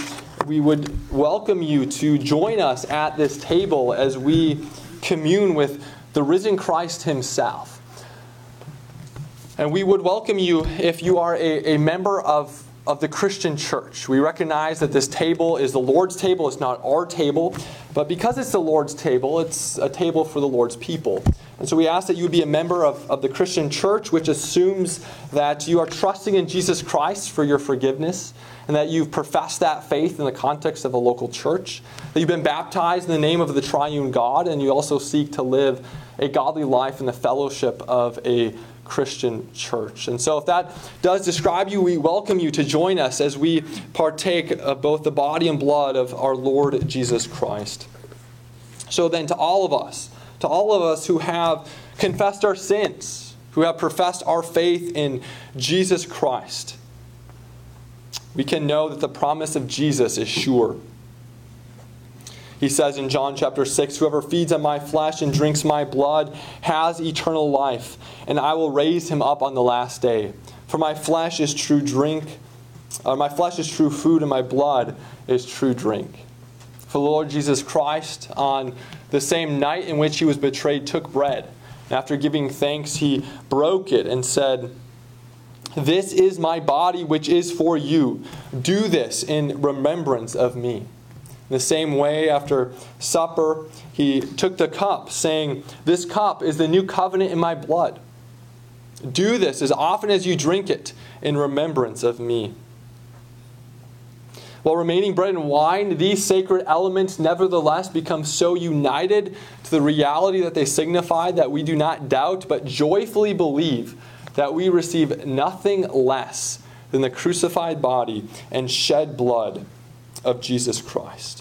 we would welcome you to join us at this table as we commune with the risen Christ Himself. And we would welcome you if you are a, a member of, of the Christian church. We recognize that this table is the Lord's table, it's not our table. But because it's the Lord's table, it's a table for the Lord's people. And so we ask that you be a member of, of the Christian church, which assumes that you are trusting in Jesus Christ for your forgiveness, and that you've professed that faith in the context of a local church, that you've been baptized in the name of the triune God, and you also seek to live a godly life in the fellowship of a Christian church. And so, if that does describe you, we welcome you to join us as we partake of both the body and blood of our Lord Jesus Christ. So, then, to all of us, to all of us who have confessed our sins, who have professed our faith in Jesus Christ, we can know that the promise of Jesus is sure. He says in John chapter 6 Whoever feeds on my flesh and drinks my blood has eternal life, and I will raise him up on the last day. For my flesh is true drink, or uh, my flesh is true food, and my blood is true drink. For the Lord Jesus Christ, on the same night in which he was betrayed, took bread. And after giving thanks, he broke it and said, This is my body, which is for you. Do this in remembrance of me. In the same way, after supper, he took the cup, saying, This cup is the new covenant in my blood. Do this as often as you drink it in remembrance of me. While remaining bread and wine, these sacred elements nevertheless become so united to the reality that they signify that we do not doubt but joyfully believe that we receive nothing less than the crucified body and shed blood of Jesus Christ.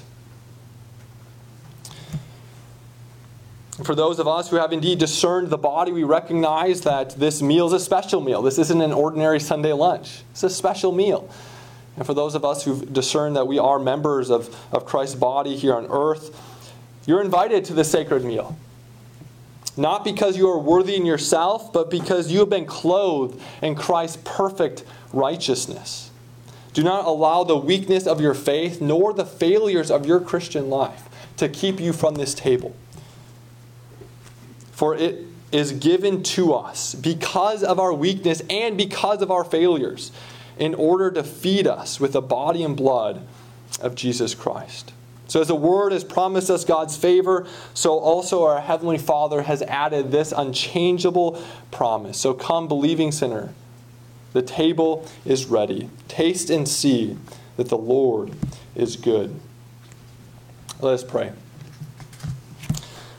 For those of us who have indeed discerned the body, we recognize that this meal is a special meal. This isn't an ordinary Sunday lunch, it's a special meal. And for those of us who've discerned that we are members of, of Christ's body here on earth, you're invited to the sacred meal. Not because you are worthy in yourself, but because you have been clothed in Christ's perfect righteousness. Do not allow the weakness of your faith nor the failures of your Christian life to keep you from this table. For it is given to us because of our weakness and because of our failures, in order to feed us with the body and blood of Jesus Christ. So, as the Word has promised us God's favor, so also our Heavenly Father has added this unchangeable promise. So, come, believing sinner the table is ready. Taste and see that the Lord is good. Let us pray.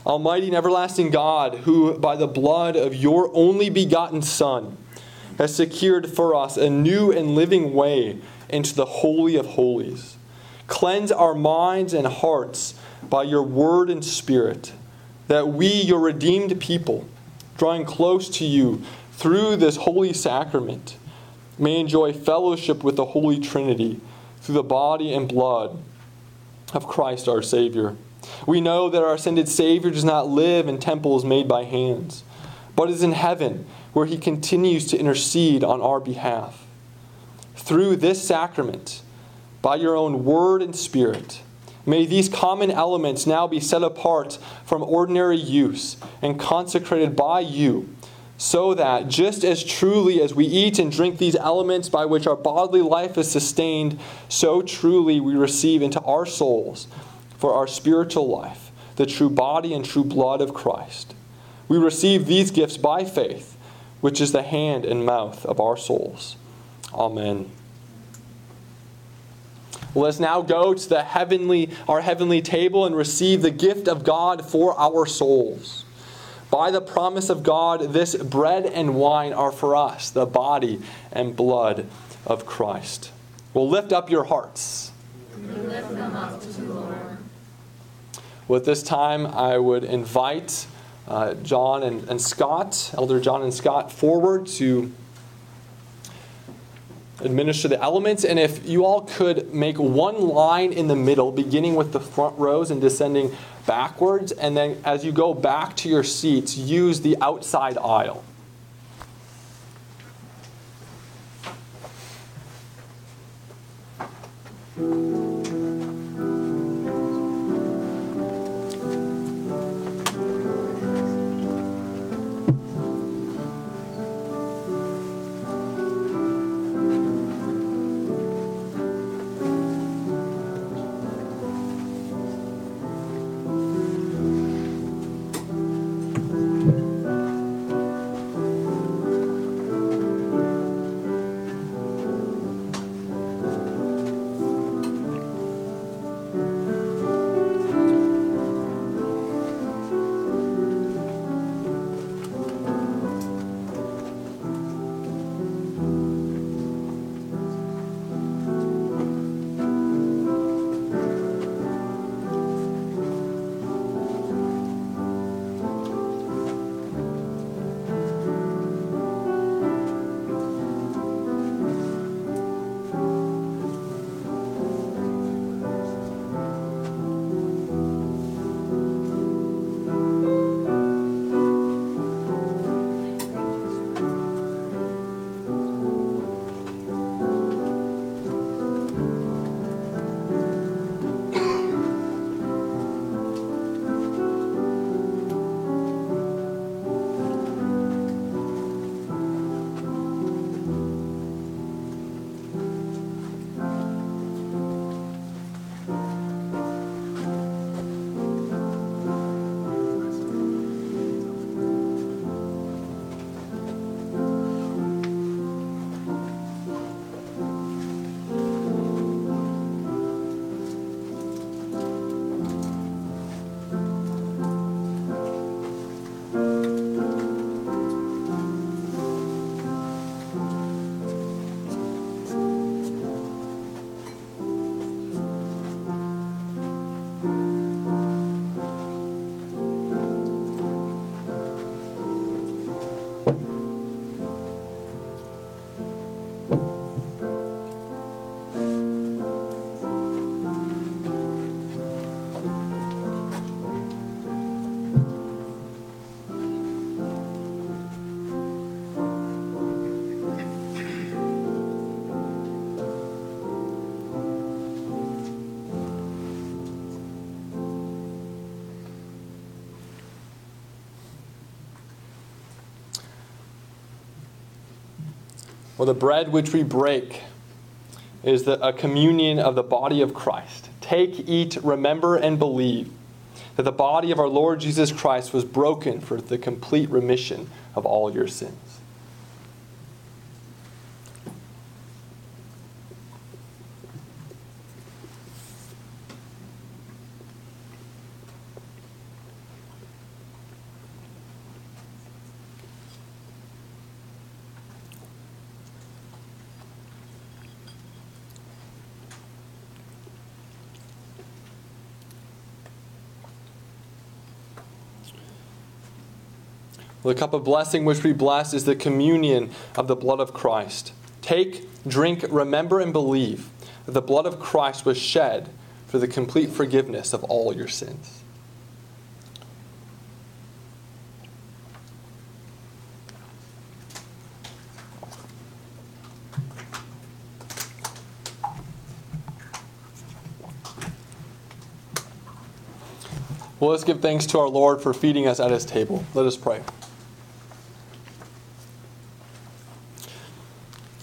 Almighty and everlasting God, who by the blood of your only begotten Son has secured for us a new and living way into the Holy of Holies, cleanse our minds and hearts by your word and spirit, that we, your redeemed people, drawing close to you through this holy sacrament, may enjoy fellowship with the Holy Trinity through the body and blood of Christ our Savior. We know that our ascended Savior does not live in temples made by hands, but is in heaven, where he continues to intercede on our behalf. Through this sacrament, by your own word and spirit, may these common elements now be set apart from ordinary use and consecrated by you so that just as truly as we eat and drink these elements by which our bodily life is sustained, so truly we receive into our souls for our spiritual life the true body and true blood of Christ. We receive these gifts by faith, which is the hand and mouth of our souls. Amen. Let's now go to the heavenly, our heavenly table and receive the gift of God for our souls. By the promise of God, this bread and wine are for us, the body and blood of Christ. Well, lift up your hearts. With this time, I would invite uh, John and, and Scott, Elder John and Scott, forward to administer the elements. And if you all could make one line in the middle, beginning with the front rows and descending backwards, and then as you go back to your seats, use the outside aisle. Well, the bread which we break is the, a communion of the body of Christ. Take, eat, remember, and believe that the body of our Lord Jesus Christ was broken for the complete remission of all your sins. The cup of blessing which we bless is the communion of the blood of Christ. Take, drink, remember, and believe that the blood of Christ was shed for the complete forgiveness of all your sins. Well, let's give thanks to our Lord for feeding us at his table. Let us pray.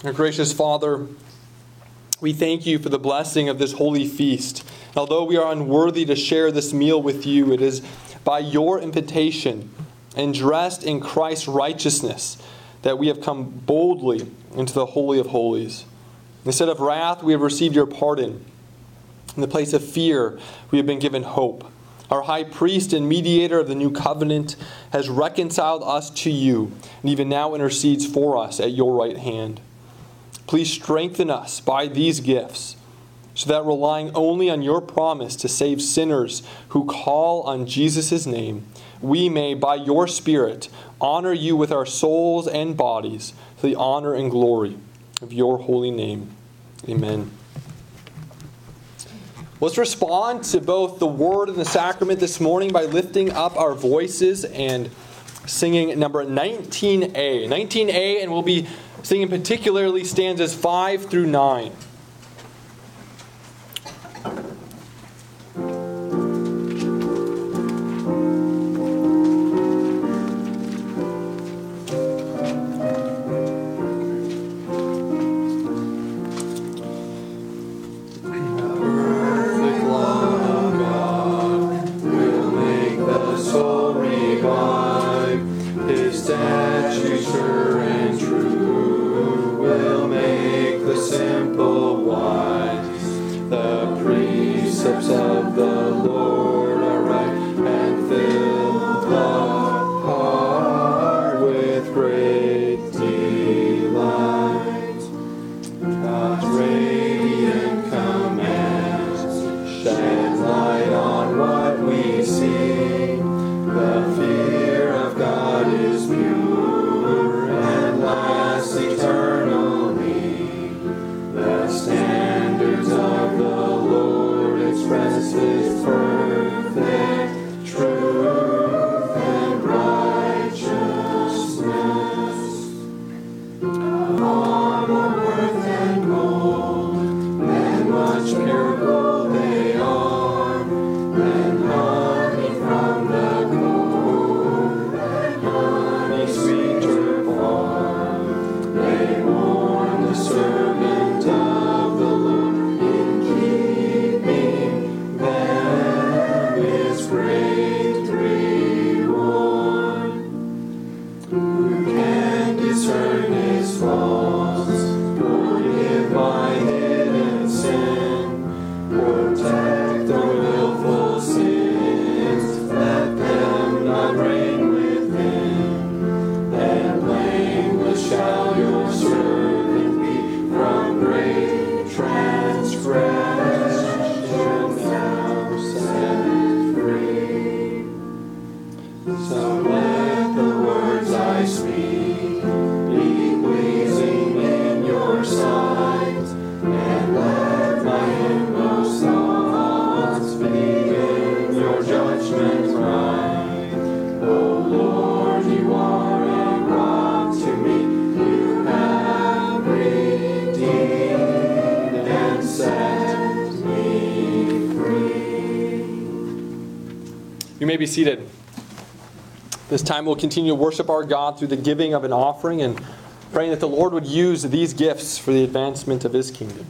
Our gracious Father, we thank you for the blessing of this holy feast. Although we are unworthy to share this meal with you, it is by your invitation and dressed in Christ's righteousness that we have come boldly into the Holy of Holies. Instead of wrath, we have received your pardon. In the place of fear, we have been given hope. Our high priest and mediator of the new covenant has reconciled us to you and even now intercedes for us at your right hand. Please strengthen us by these gifts so that relying only on your promise to save sinners who call on Jesus' name, we may, by your Spirit, honor you with our souls and bodies to the honor and glory of your holy name. Amen. Let's respond to both the word and the sacrament this morning by lifting up our voices and singing number 19A. 19A, and we'll be singing particularly stanzas 5 through 9. Be seated. This time we'll continue to worship our God through the giving of an offering and praying that the Lord would use these gifts for the advancement of his kingdom.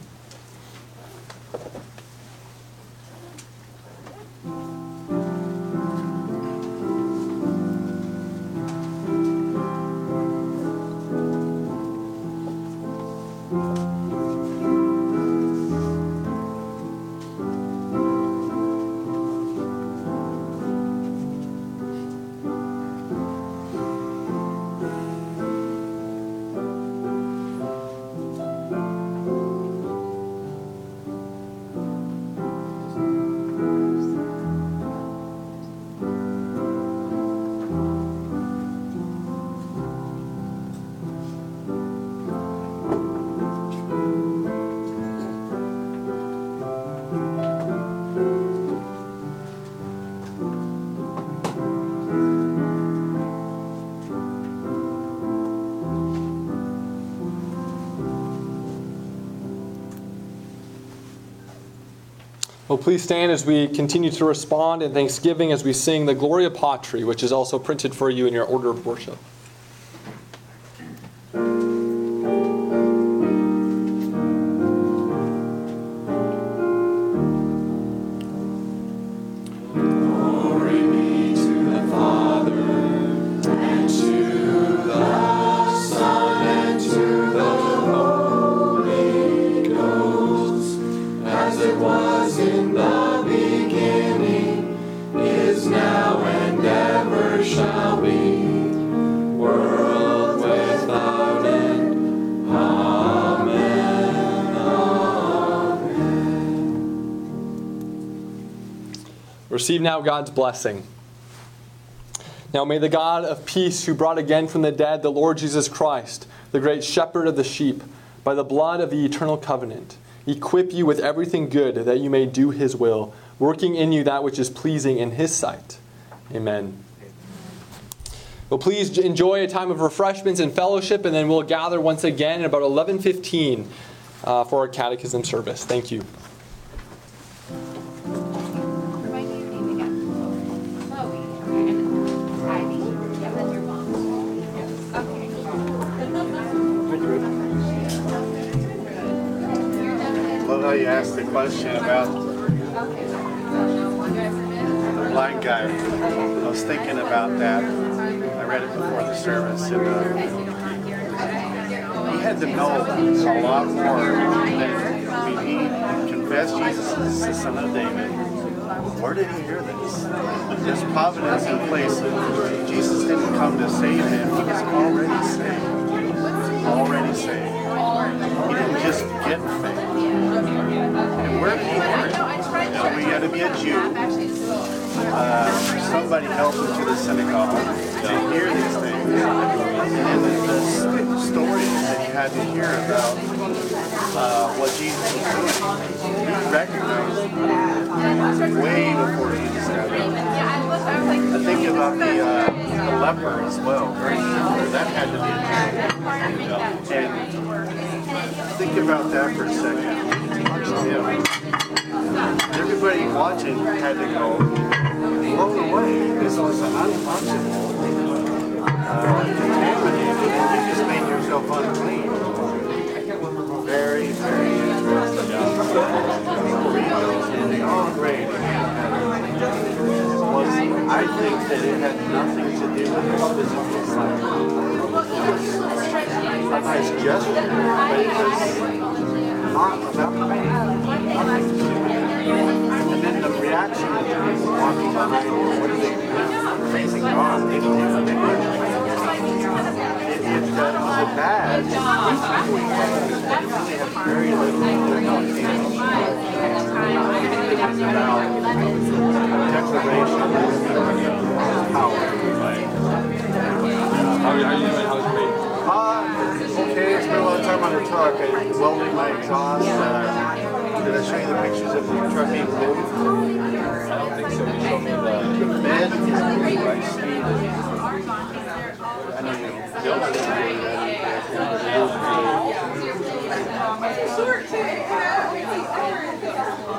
Please stand as we continue to respond in thanksgiving as we sing the Gloria Patri, which is also printed for you in your order of worship. Receive now God's blessing. Now may the God of peace, who brought again from the dead the Lord Jesus Christ, the great shepherd of the sheep, by the blood of the eternal covenant, equip you with everything good that you may do his will, working in you that which is pleasing in his sight. Amen. Well, please enjoy a time of refreshments and fellowship, and then we'll gather once again at about 11:15 uh, for our catechism service. Thank you. Question about the blind guy. I was thinking about that. I read it before the service, and uh, he had to know a lot more. Than, I mean, he confessed Jesus as the Son of David. Where did he hear this? There's providence in place. Jesus didn't come to save him; he was already saved. Somebody helped him to the synagogue to hear these things. And the, the stories that he had to hear about uh, what Jesus was doing, he recognized way before. I think about the, uh, the leper as well. That had to be a And think about that for a second. Everybody watching had to go blown away. This was untouchable, uh, contaminated, and you just made yourself unclean. Very, very interesting. Was, I think that it had nothing to do with his physical sight. A nice gesture, but it was not about me. Reaction of people walking behind you, what are they doing? Praising God. It, it, it, it a badge. We have very little to It was about declaration of power. How are you doing? How's your Uh, okay, it's been a long time on the truck. I welded my exhaust. Uh, did I show you the pictures of the truck being moved? I don't think so. You showed me the, the bed is moved by Steve. I know you built it. I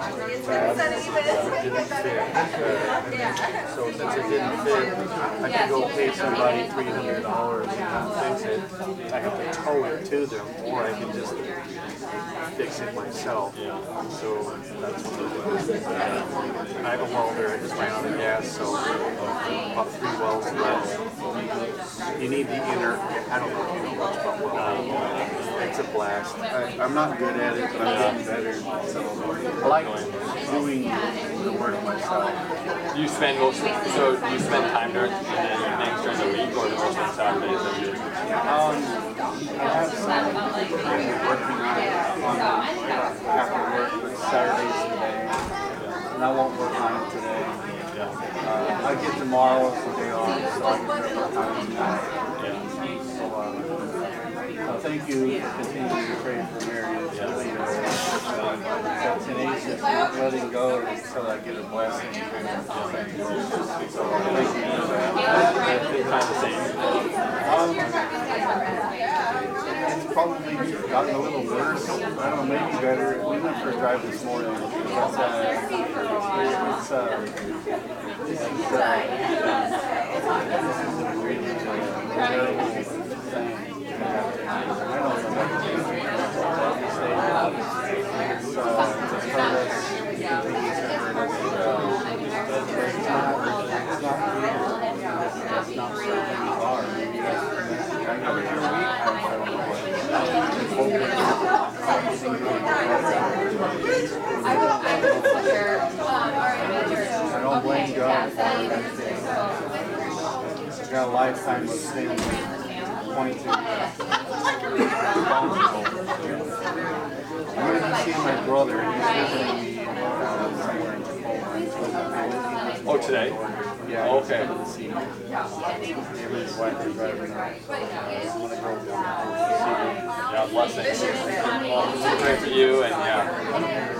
So since it didn't fit, I can go pay somebody three hundred dollars and fix it. I have to tow it to them, or I can just fix it myself. So that's what I'm. I have a welder, I just ran out of gas, so about three welds left. You need the inner, I don't know much about welding. It's a blast. I, I'm not good at it, but I'm getting better. So I like doing the work myself. You spend most, so you spend time during in the evenings during the week, or the most of Saturdays that you? Um, I have some working on after work, but Saturdays today, and I won't work on it today. Uh, I get tomorrow as the day off, so I can work on it tonight. Yeah. So, uh, thank you for continuing to pray for Mary. It's really, uh, that tenacious, not letting go until I get a blessing. Thank you for that. The same. It's probably gotten a little worse. I don't know, maybe better. We went for a drive this morning. But, uh, it's, uh, it's, uh, this is a really uh, terrible got a lifetime of sin pointing I'm going to seeing my brother. He's visiting me uh, somewhere in Tacoma. Oh, today? Yeah. Oh, okay. to see me. Him and his wife are driving out. I want to go see him. Yeah, blessings. Well, pray for you and yeah.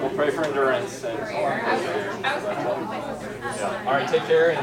We'll pray for endurance. And, yeah. All right, take care and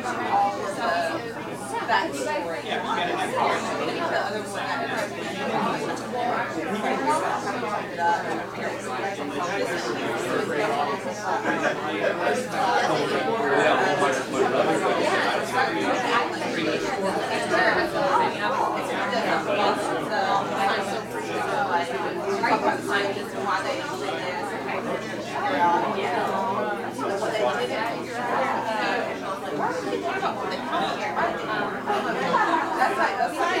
There's, it gives you all of the backstory. The other one, Scientists and why they believe That's like, that's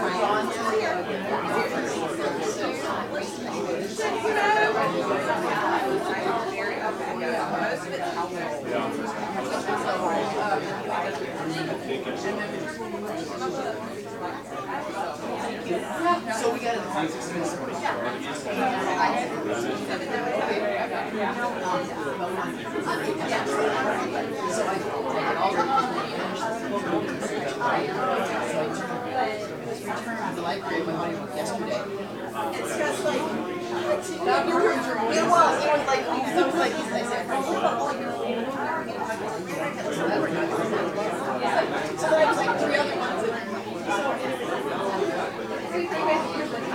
So we got it. So I all the returned to the library my audiobook yesterday. It's just like it was, it was like, it was like, I said,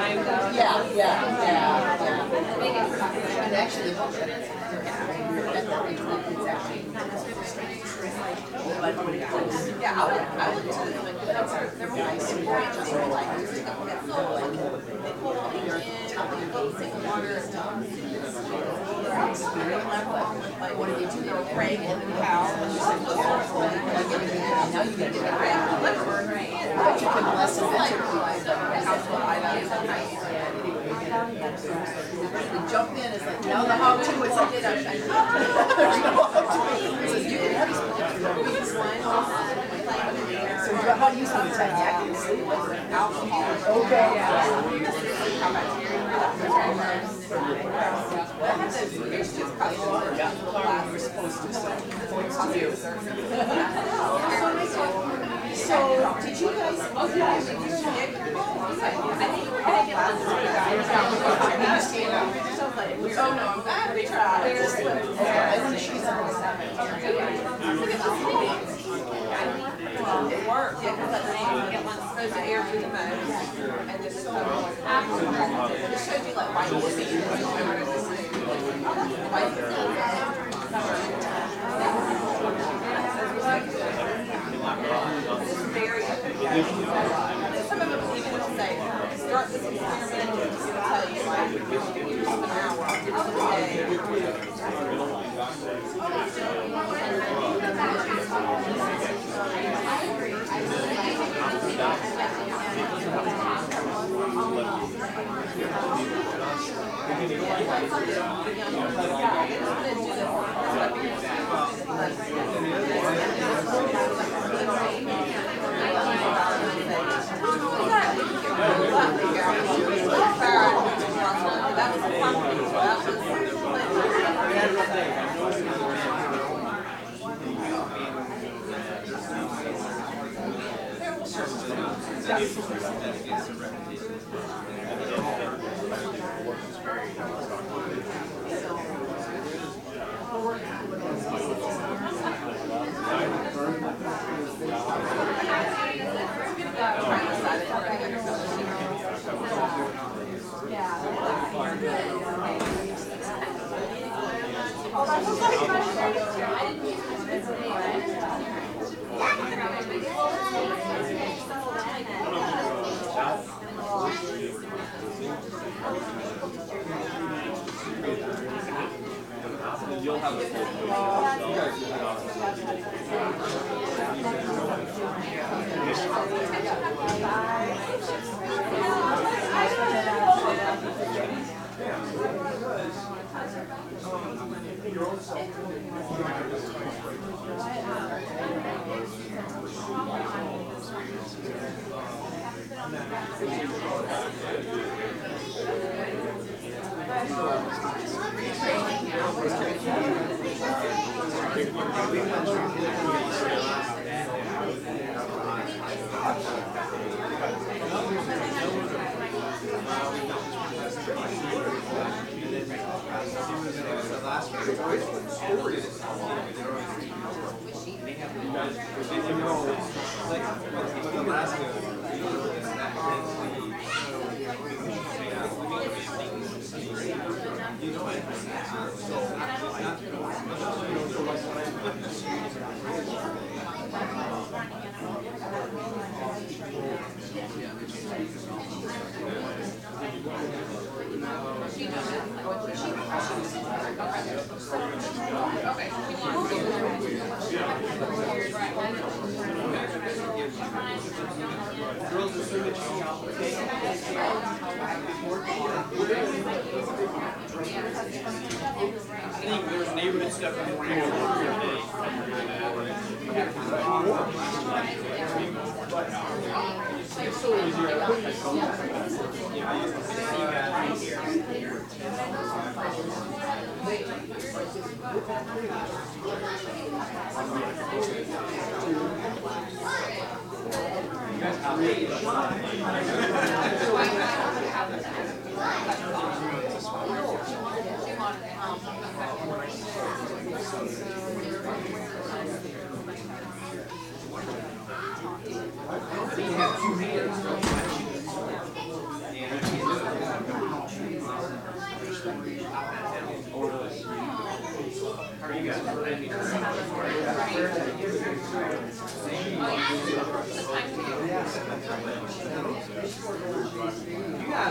Time though. Yeah, yeah, yeah, yeah. And actually, the book that it's, that, that, it's actually. Yeah, I would, I would too, but they're nice, and very just like, like, it's so like, they pull all these in, they go take the water and stuff. Like, what did they do, they were praying in the cow, and she said, well, now you gotta get it right. But you can bless them, like, that's what I like. Jump in, it's like, now the how to, it's like, there's no how to. It says, you can have these So how do you spell it? Alcohol. Okay. We're supposed to, so, points to you. So, did you guys, okay, I think we're gonna get to you guys. Oh, no, I'm glad we tried. I think she's on It worked, yeah, because I get one supposed to air through the most, and this is. Um, it showed you like why you see. This is very. Some of them even say, start this experiment, it'll tell you like, here's an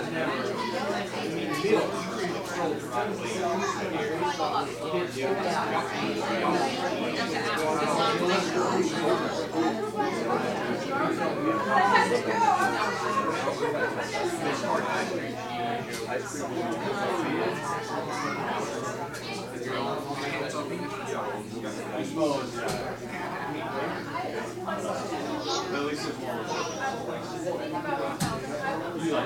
Thank you. At least. I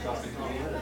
Trust me.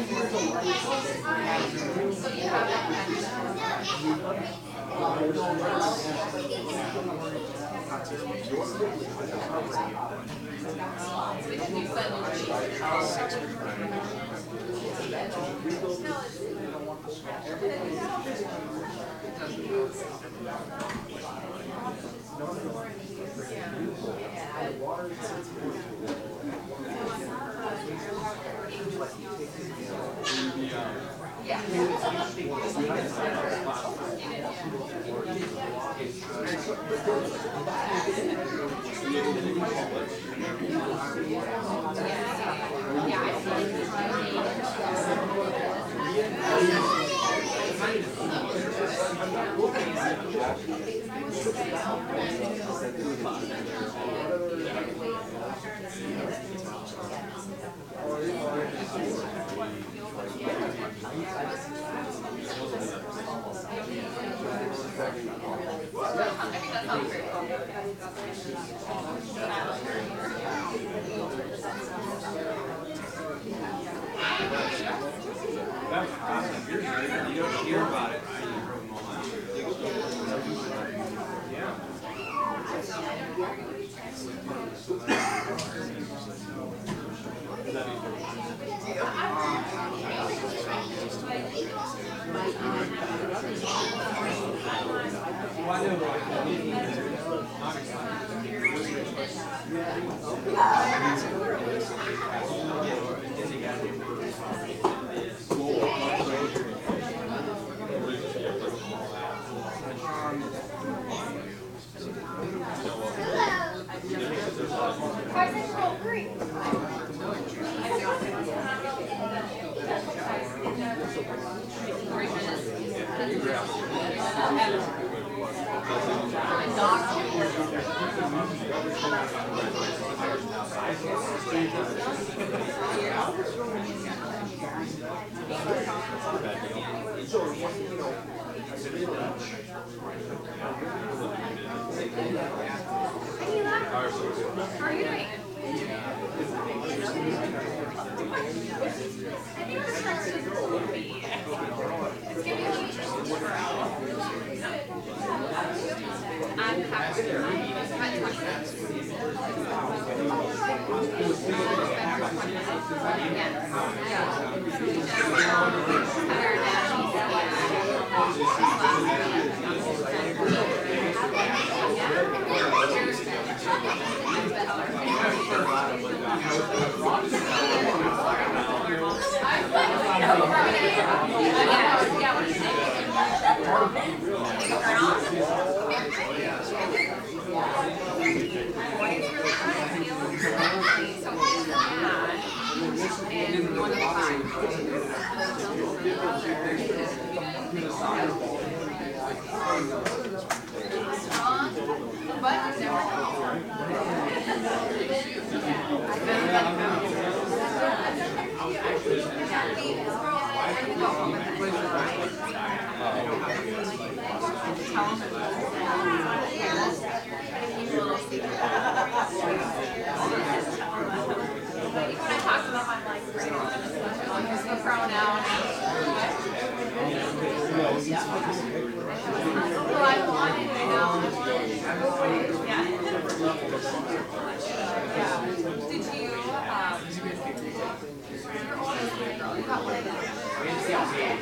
You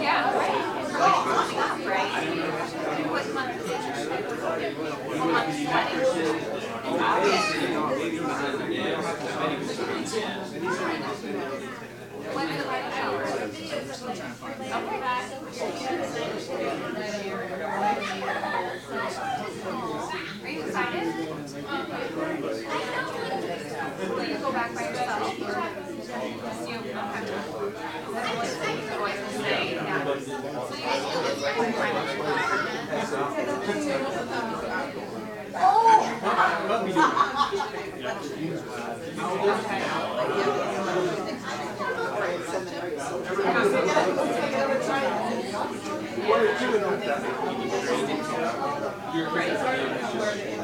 Yeah, right. Right. You? Will you go back by yourself? Because don't have to. What are you doing with that? You're in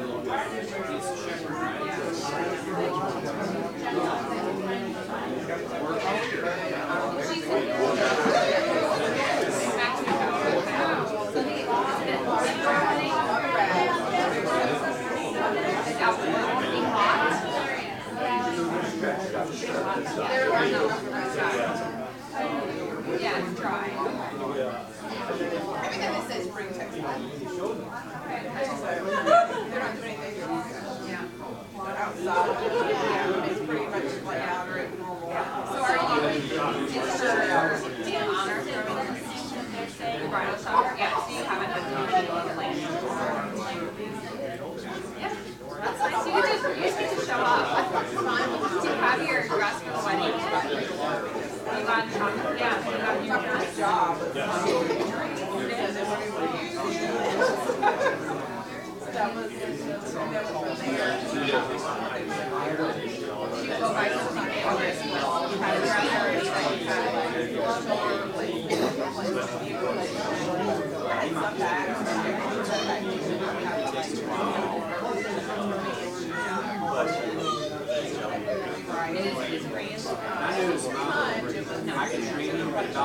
I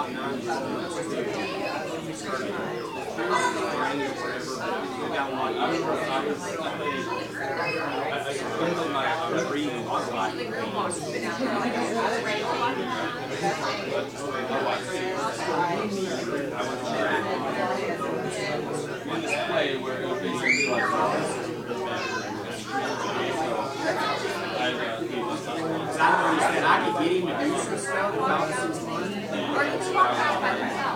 uh, could get him to do some stuff. Are you two on by themselves?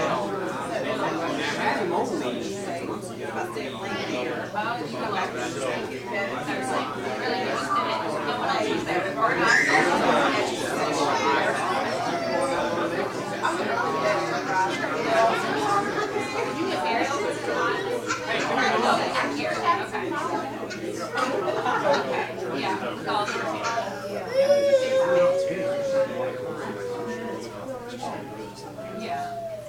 Yeah.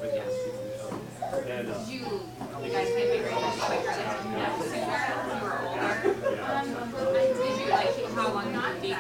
And, you, guys get married older. Did you like how long did date?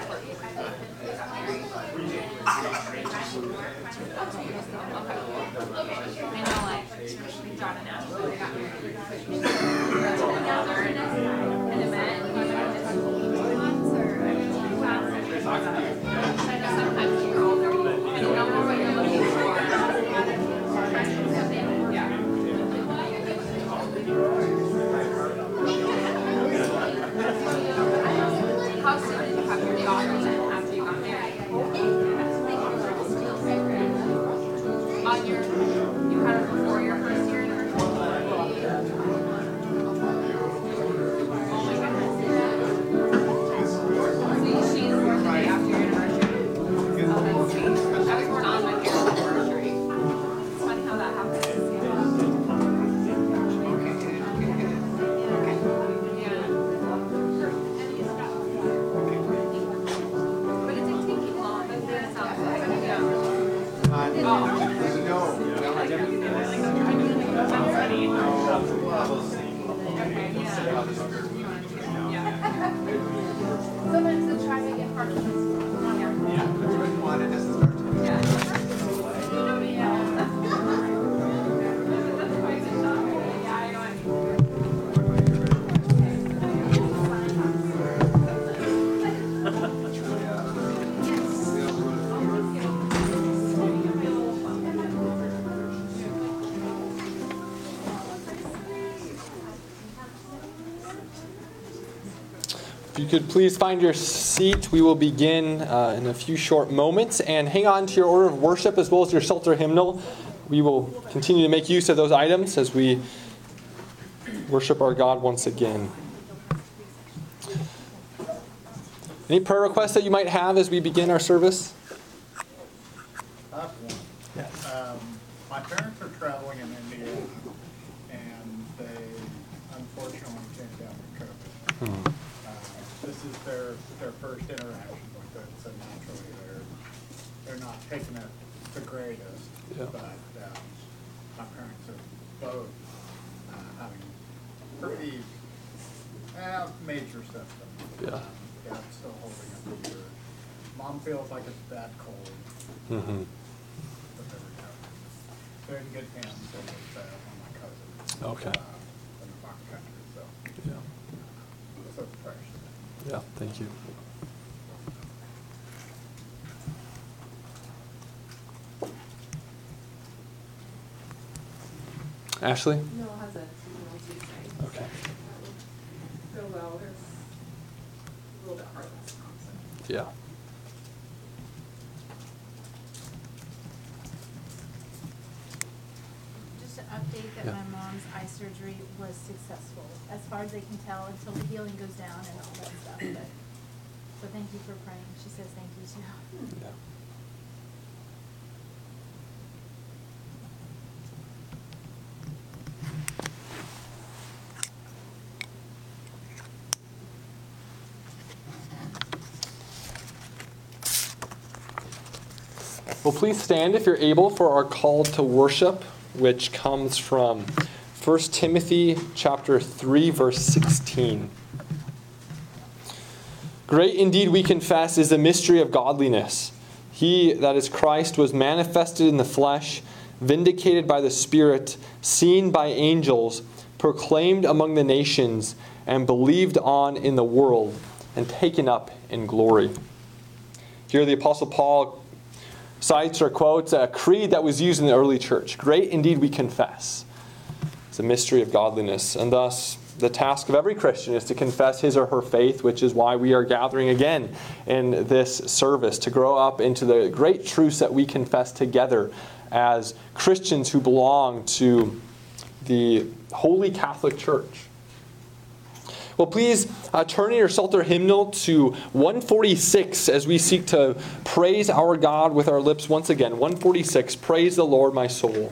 Could please find your seat, we will begin uh, in a few short moments. And hang on to your order of worship as well as your Psalter hymnal. We will continue to make use of those items as we worship our God once again. Any prayer requests that you might have as we begin our service? I have one. Um, my parents are traveling and their, their first interaction with it, so naturally they're, they're not taking it the greatest. Yeah. But, um, my parents are both, uh, having pretty, uh, major symptoms. Yeah. yeah Dad's still holding a fever. Mom feels like it's bad cold Mm-hmm. but they're recovering. They're in good hands, so with, uh, one of my cousins. Okay. uh, In the farm country, so, Yeah. so it's precious. Yeah, thank you. Ashley? No, has a, no Okay. So well, there's a little bit hard last month, so. Yeah. Just an update that Mom's eye surgery was successful, as far as they can tell, until the healing goes down and all that stuff, but, so thank you for praying, she says thank you too. Yeah. Well, please stand if you're able for our call to worship, which comes from 1 Timothy chapter 3 verse 16. Great indeed, we confess, is the mystery of godliness. He, that is Christ, was manifested in the flesh, vindicated by the Spirit, seen by angels, proclaimed among the nations, and believed on in the world, and taken up in glory. Here, the Apostle Paul cites or quotes a creed that was used in the early church Great indeed, we confess. It's a mystery of godliness, and thus the task of every Christian is to confess his or her faith, which is why we are gathering again in this service to grow up into the great truths that we confess together as Christians who belong to the Holy Catholic Church. Well, please uh, turn in your Psalter hymnal to 146 as we seek to praise our God with our lips once again. 146 Praise the Lord, my soul.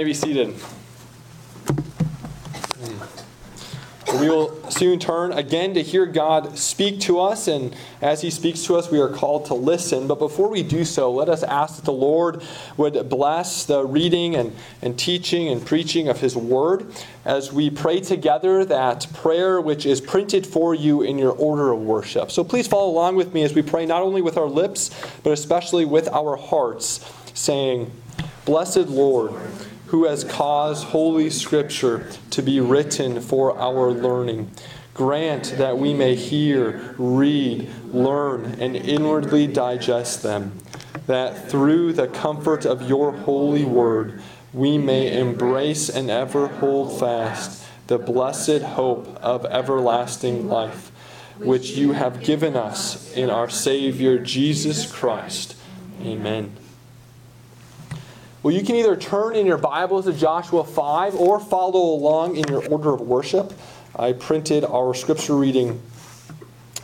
May be seated. We will soon turn again to hear God speak to us, and as He speaks to us, we are called to listen. But before we do so, let us ask that the Lord would bless the reading and, and teaching and preaching of His Word as we pray together that prayer which is printed for you in your order of worship. So please follow along with me as we pray not only with our lips, but especially with our hearts, saying, Blessed Lord who has caused Holy Scripture to be written for our learning. Grant that we may hear, read, learn, and inwardly digest them, that through the comfort of your holy word we may embrace and ever hold fast the blessed hope of everlasting life, which you have given us in our Savior Jesus Christ. Amen. Well, you can either turn in your Bibles to Joshua 5 or follow along in your order of worship. I printed our scripture reading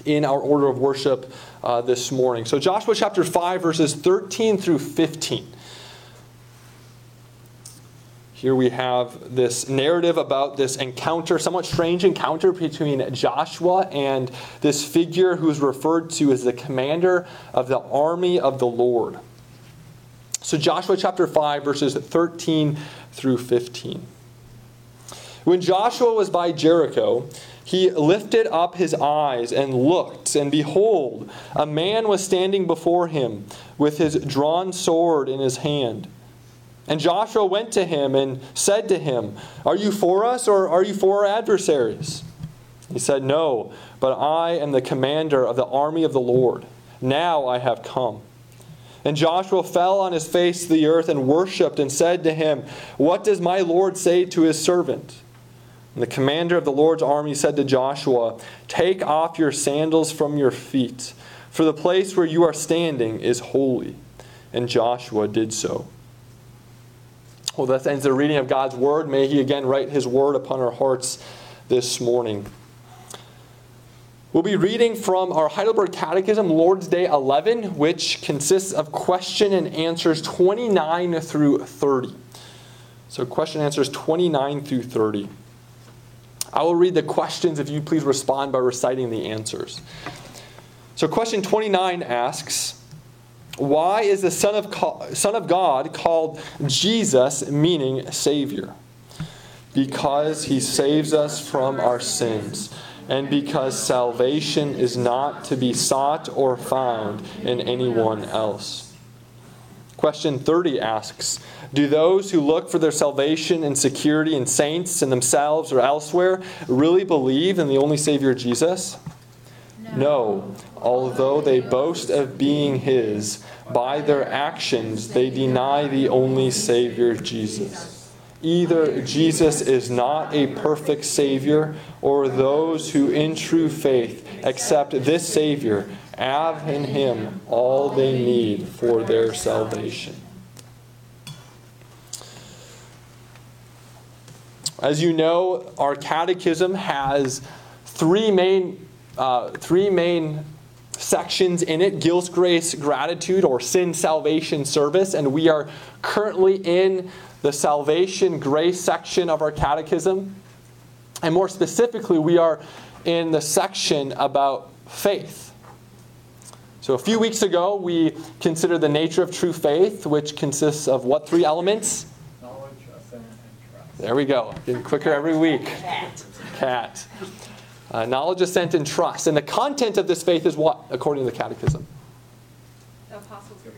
in our order of worship uh, this morning. So, Joshua chapter 5, verses 13 through 15. Here we have this narrative about this encounter, somewhat strange encounter between Joshua and this figure who's referred to as the commander of the army of the Lord. So, Joshua chapter 5, verses 13 through 15. When Joshua was by Jericho, he lifted up his eyes and looked, and behold, a man was standing before him with his drawn sword in his hand. And Joshua went to him and said to him, Are you for us or are you for our adversaries? He said, No, but I am the commander of the army of the Lord. Now I have come. And Joshua fell on his face to the earth and worshipped and said to him, What does my Lord say to his servant? And the commander of the Lord's army said to Joshua, Take off your sandals from your feet, for the place where you are standing is holy. And Joshua did so. Well, that ends the reading of God's word. May He again write His word upon our hearts this morning. We'll be reading from our Heidelberg Catechism, Lord's Day 11, which consists of question and answers 29 through 30. So, question and answers 29 through 30. I will read the questions if you please respond by reciting the answers. So, question 29 asks Why is the Son of, Son of God called Jesus, meaning Savior? Because he saves us from our sins and because salvation is not to be sought or found in anyone else. Question 30 asks Do those who look for their salvation and security in saints and themselves or elsewhere really believe in the only Savior Jesus? No. no. Although they boast of being His, by their actions they deny the only Savior Jesus. Either Jesus is not a perfect Savior, or those who in true faith accept this Savior have in Him all they need for their salvation. As you know, our catechism has three main, uh, three main sections in it guilt, grace, gratitude, or sin, salvation, service. And we are currently in the salvation grace section of our catechism. And more specifically, we are in the section about faith. So, a few weeks ago, we considered the nature of true faith, which consists of what three elements? Knowledge, assent, and trust. There we go. Getting quicker every week. Cat. Cat. Uh, knowledge, assent, and trust. And the content of this faith is what, according to the Catechism? The Apostles' Creed.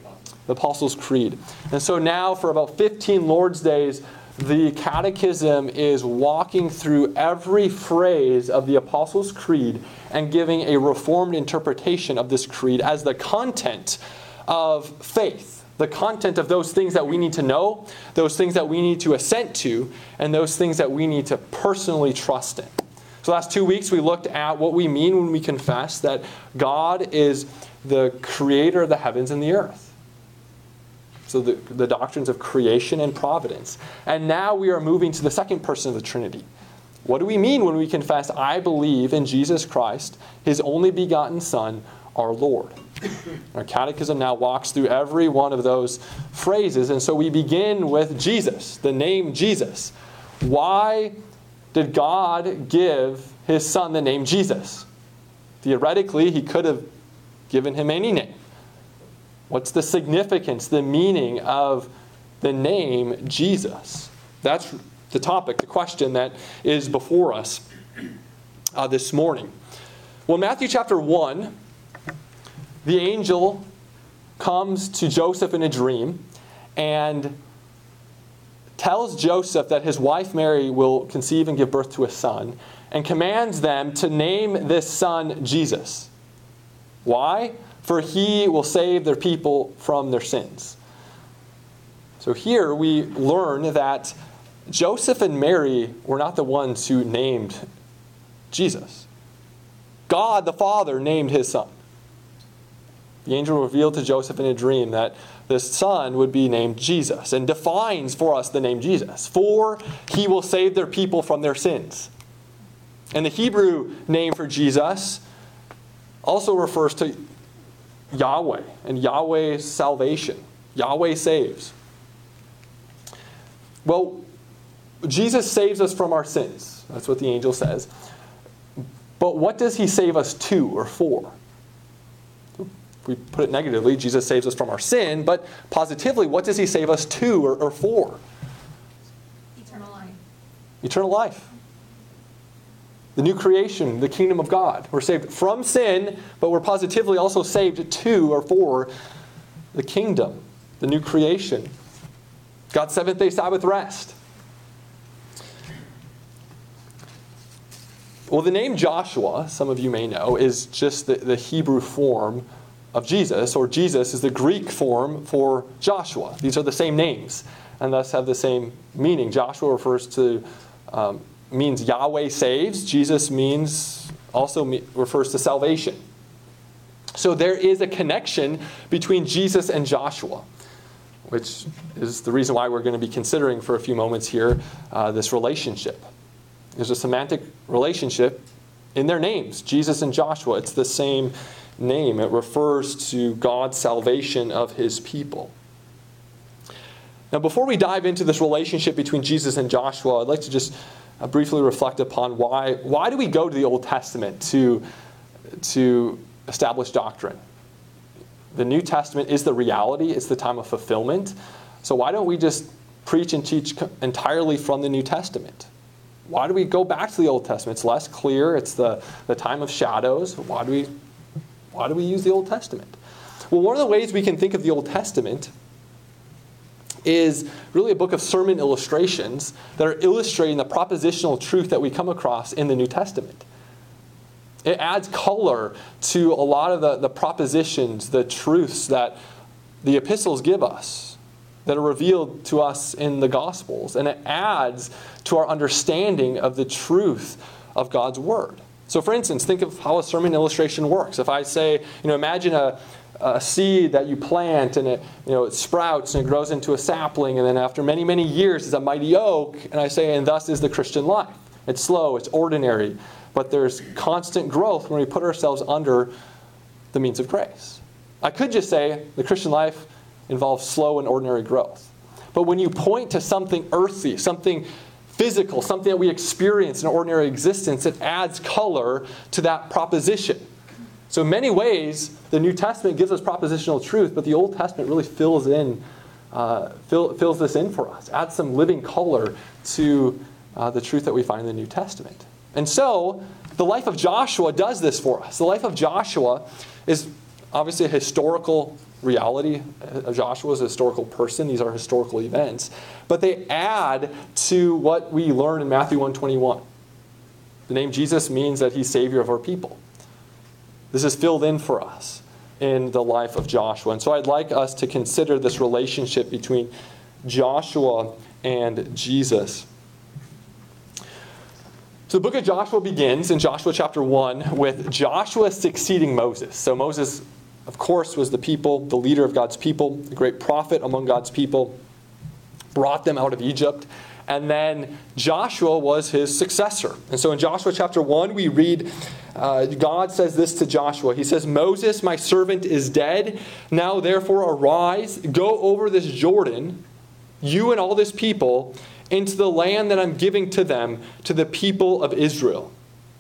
The Apostles' Creed. And so now, for about 15 Lord's Days, the Catechism is walking through every phrase of the Apostles' Creed and giving a reformed interpretation of this creed as the content of faith, the content of those things that we need to know, those things that we need to assent to, and those things that we need to personally trust in. So, last two weeks we looked at what we mean when we confess that God is the creator of the heavens and the earth. So, the, the doctrines of creation and providence. And now we are moving to the second person of the Trinity. What do we mean when we confess, I believe in Jesus Christ, his only begotten Son, our Lord? Our catechism now walks through every one of those phrases. And so we begin with Jesus, the name Jesus. Why did God give his son the name Jesus? Theoretically, he could have given him any name. What's the significance, the meaning of the name Jesus? That's the topic, the question that is before us uh, this morning. Well, Matthew chapter 1, the angel comes to Joseph in a dream and tells Joseph that his wife Mary will conceive and give birth to a son and commands them to name this son Jesus. Why? For he will save their people from their sins. So here we learn that Joseph and Mary were not the ones who named Jesus. God the Father named his son. The angel revealed to Joseph in a dream that this son would be named Jesus and defines for us the name Jesus. For he will save their people from their sins. And the Hebrew name for Jesus also refers to Yahweh and Yahweh's salvation. Yahweh saves. Well, Jesus saves us from our sins. That's what the angel says. But what does he save us to or for? If we put it negatively, Jesus saves us from our sin, but positively, what does he save us to or, or for? Eternal life. Eternal life. The new creation, the kingdom of God. We're saved from sin, but we're positively also saved to or for the kingdom, the new creation. God's seventh day Sabbath rest. Well, the name Joshua, some of you may know, is just the, the Hebrew form of Jesus, or Jesus is the Greek form for Joshua. These are the same names and thus have the same meaning. Joshua refers to, um, means Yahweh saves. Jesus means, also me, refers to salvation. So there is a connection between Jesus and Joshua, which is the reason why we're going to be considering for a few moments here uh, this relationship. There's a semantic relationship in their names, Jesus and Joshua. It's the same name, it refers to God's salvation of his people. Now, before we dive into this relationship between Jesus and Joshua, I'd like to just uh, briefly reflect upon why, why do we go to the Old Testament to, to establish doctrine? The New Testament is the reality, it's the time of fulfillment. So, why don't we just preach and teach entirely from the New Testament? Why do we go back to the Old Testament? It's less clear. It's the, the time of shadows. Why do, we, why do we use the Old Testament? Well, one of the ways we can think of the Old Testament is really a book of sermon illustrations that are illustrating the propositional truth that we come across in the New Testament. It adds color to a lot of the, the propositions, the truths that the epistles give us that are revealed to us in the Gospels. And it adds to our understanding of the truth of God's Word. So, for instance, think of how a sermon illustration works. If I say, you know, imagine a, a seed that you plant and it, you know, it sprouts and it grows into a sapling, and then after many, many years it's a mighty oak, and I say, and thus is the Christian life. It's slow, it's ordinary, but there's constant growth when we put ourselves under the means of grace. I could just say the Christian life involves slow and ordinary growth. But when you point to something earthy, something physical, something that we experience in ordinary existence, it adds color to that proposition. So, in many ways, the New Testament gives us propositional truth, but the Old Testament really fills in, uh, fill, fills this in for us, adds some living color to uh, the truth that we find in the New Testament. And so, the life of Joshua does this for us. The life of Joshua is obviously a historical reality. Uh, Joshua is a historical person. These are historical events. But they add to what we learn in Matthew 121. The name Jesus means that he's Savior of our people. This is filled in for us in the life of Joshua. And so I'd like us to consider this relationship between Joshua and Jesus. So the book of Joshua begins in Joshua chapter 1 with Joshua succeeding Moses. So Moses of course, was the people, the leader of God's people, the great prophet among God's people, brought them out of Egypt. And then Joshua was his successor. And so in Joshua chapter 1, we read uh, God says this to Joshua. He says, Moses, my servant, is dead. Now, therefore, arise, go over this Jordan, you and all this people, into the land that I'm giving to them, to the people of Israel.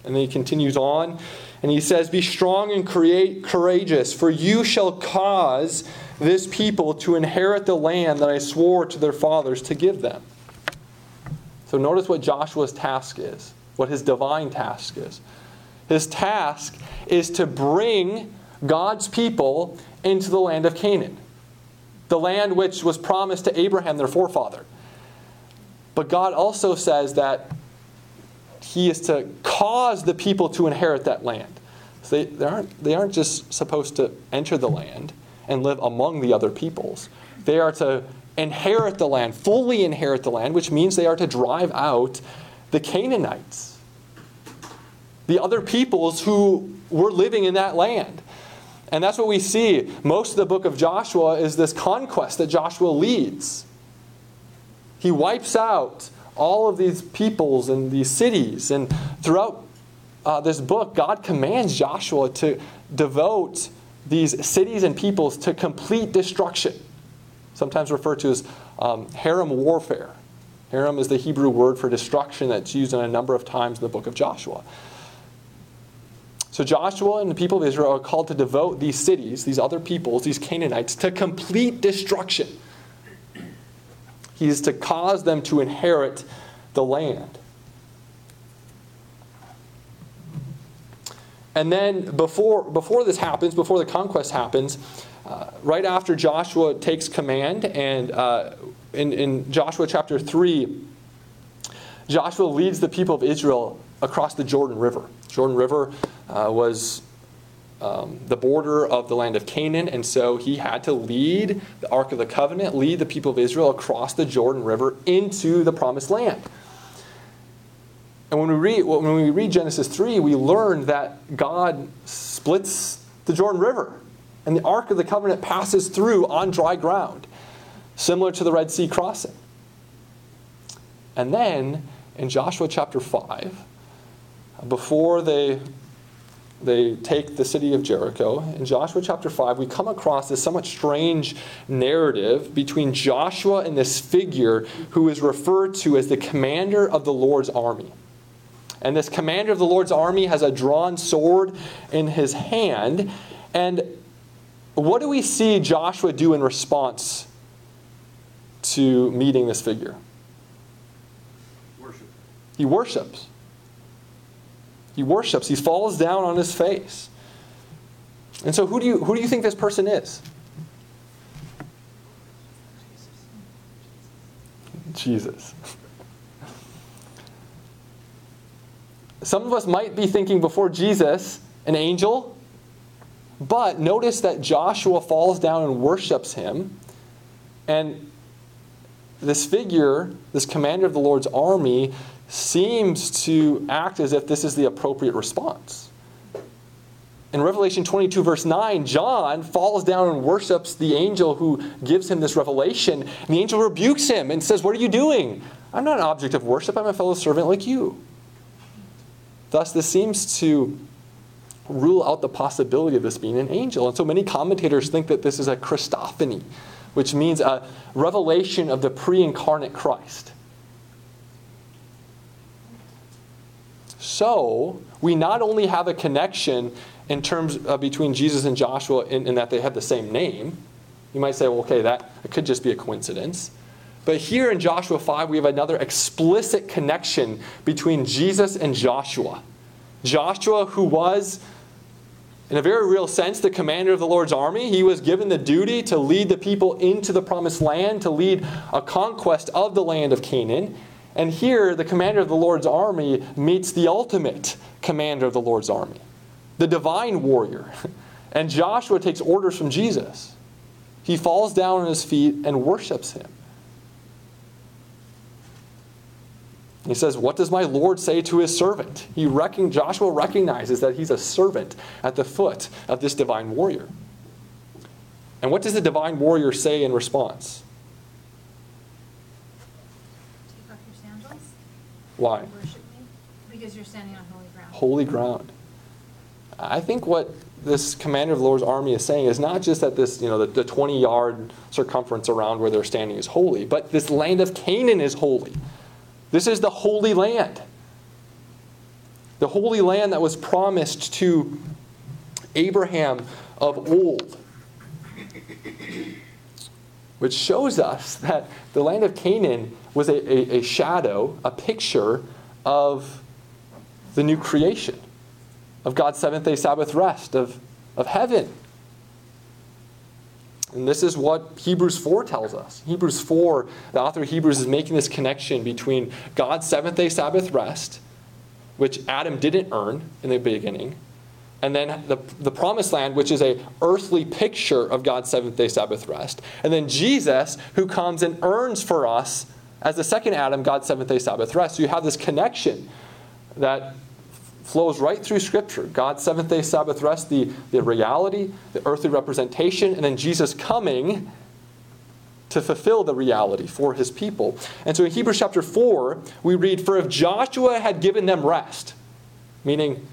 And then he continues on, and he says, Be strong and create courageous, for you shall cause this people to inherit the land that I swore to their fathers to give them. So notice what Joshua's task is, what his divine task is. His task is to bring God's people into the land of Canaan, the land which was promised to Abraham, their forefather. But God also says that He is to cause the people to inherit that land. So they, they, aren't, they aren't just supposed to enter the land and live among the other peoples, they are to inherit the land, fully inherit the land, which means they are to drive out the Canaanites, the other peoples who were living in that land. And that's what we see. Most of the book of Joshua is this conquest that Joshua leads. He wipes out all of these peoples and these cities. And throughout uh, this book, God commands Joshua to devote these cities and peoples to complete destruction sometimes referred to as um, herem warfare. Herem is the Hebrew word for destruction that's used in a number of times in the book of Joshua. So Joshua and the people of Israel are called to devote these cities, these other peoples, these Canaanites, to complete destruction. He is to cause them to inherit the land. And then before, before this happens, before the conquest happens, uh, right after Joshua takes command, and uh, in, in Joshua chapter 3, Joshua leads the people of Israel across the Jordan River. Jordan River uh, was um, the border of the land of Canaan, and so he had to lead the Ark of the Covenant, lead the people of Israel across the Jordan River into the promised land. And when we read, when we read Genesis 3, we learn that God splits the Jordan River, and the Ark of the Covenant passes through on dry ground, similar to the Red Sea crossing. And then in Joshua chapter 5, before they, they take the city of Jericho, in Joshua chapter 5, we come across this somewhat strange narrative between Joshua and this figure who is referred to as the commander of the Lord's army. And this commander of the Lord's army has a drawn sword in his hand. And what do we see Joshua do in response to meeting this figure? Worship. He worships. He worships. He falls down on his face. And so, who do you, who do you think this person is? Jesus. Some of us might be thinking before Jesus, an angel, but notice that Joshua falls down and worships him. And this figure, this commander of the Lord's army, seems to act as if this is the appropriate response. In Revelation 22, verse 9, John falls down and worships the angel who gives him this revelation. And the angel rebukes him and says, What are you doing? I'm not an object of worship, I'm a fellow servant like you. Thus, this seems to rule out the possibility of this being an angel. And so many commentators think that this is a Christophany, which means a revelation of the pre incarnate Christ. So, we not only have a connection in terms uh, between Jesus and Joshua in, in that they have the same name. You might say, well, okay, that could just be a coincidence. But here in Joshua 5, we have another explicit connection between Jesus and Joshua. Joshua, who was, in a very real sense, the commander of the Lord's army, he was given the duty to lead the people into the promised land, to lead a conquest of the land of Canaan. And here, the commander of the Lord's army meets the ultimate commander of the Lord's army, the divine warrior. And Joshua takes orders from Jesus. He falls down on his feet and worships him. He says, What does my Lord say to his servant? He recon- Joshua recognizes that he's a servant at the foot of this divine warrior. And what does the divine warrior say in response? Take off your sandals. Why? Worship me. Because you're standing on holy ground. Holy ground. I think what this commander of the Lord's army is saying is not just that this, you know, the, the 20 yard circumference around where they're standing is holy, but this land of Canaan is holy. This is the holy land. The holy land that was promised to Abraham of old. Which shows us that the land of Canaan was a, a, a shadow, a picture of the new creation of God's seventh day Sabbath rest, of, of heaven. And this is what Hebrews 4 tells us. Hebrews 4, the author of Hebrews is making this connection between God's seventh day Sabbath rest, which Adam didn't earn in the beginning, and then the, the promised land, which is a earthly picture of God's seventh day Sabbath rest. And then Jesus, who comes and earns for us as the second Adam, God's seventh day Sabbath rest. So you have this connection that flows right through Scripture. God's seventh day Sabbath rest, the, the reality, the earthly representation, and then Jesus coming to fulfill the reality for his people. And so in Hebrews chapter 4, we read, For if Joshua had given them rest, meaning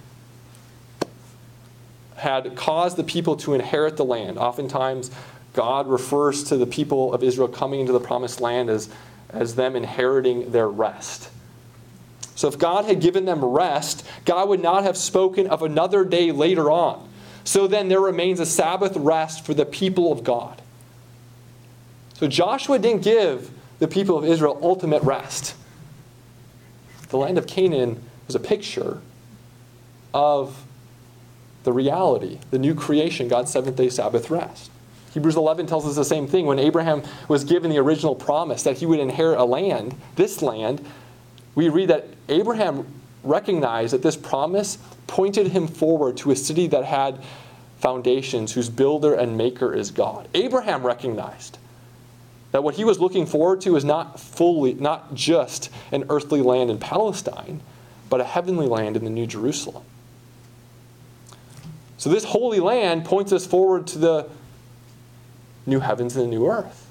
had caused the people to inherit the land, oftentimes God refers to the people of Israel coming into the promised land as, as them inheriting their rest. So if God had given them rest, God would not have spoken of another day later on. So then there remains a Sabbath rest for the people of God. So Joshua didn't give the people of Israel ultimate rest. The land of Canaan was a picture of the reality, the new creation, God's seventh day Sabbath rest. Hebrews 11 tells us the same thing. When Abraham was given the original promise that he would inherit a land, this land, we read that Abraham recognized that this promise pointed him forward to a city that had foundations, whose builder and maker is God. Abraham recognized that what he was looking forward to is not fully, not just an earthly land in Palestine, but a heavenly land in the New Jerusalem. So this holy land points us forward to the new heavens and a new earth.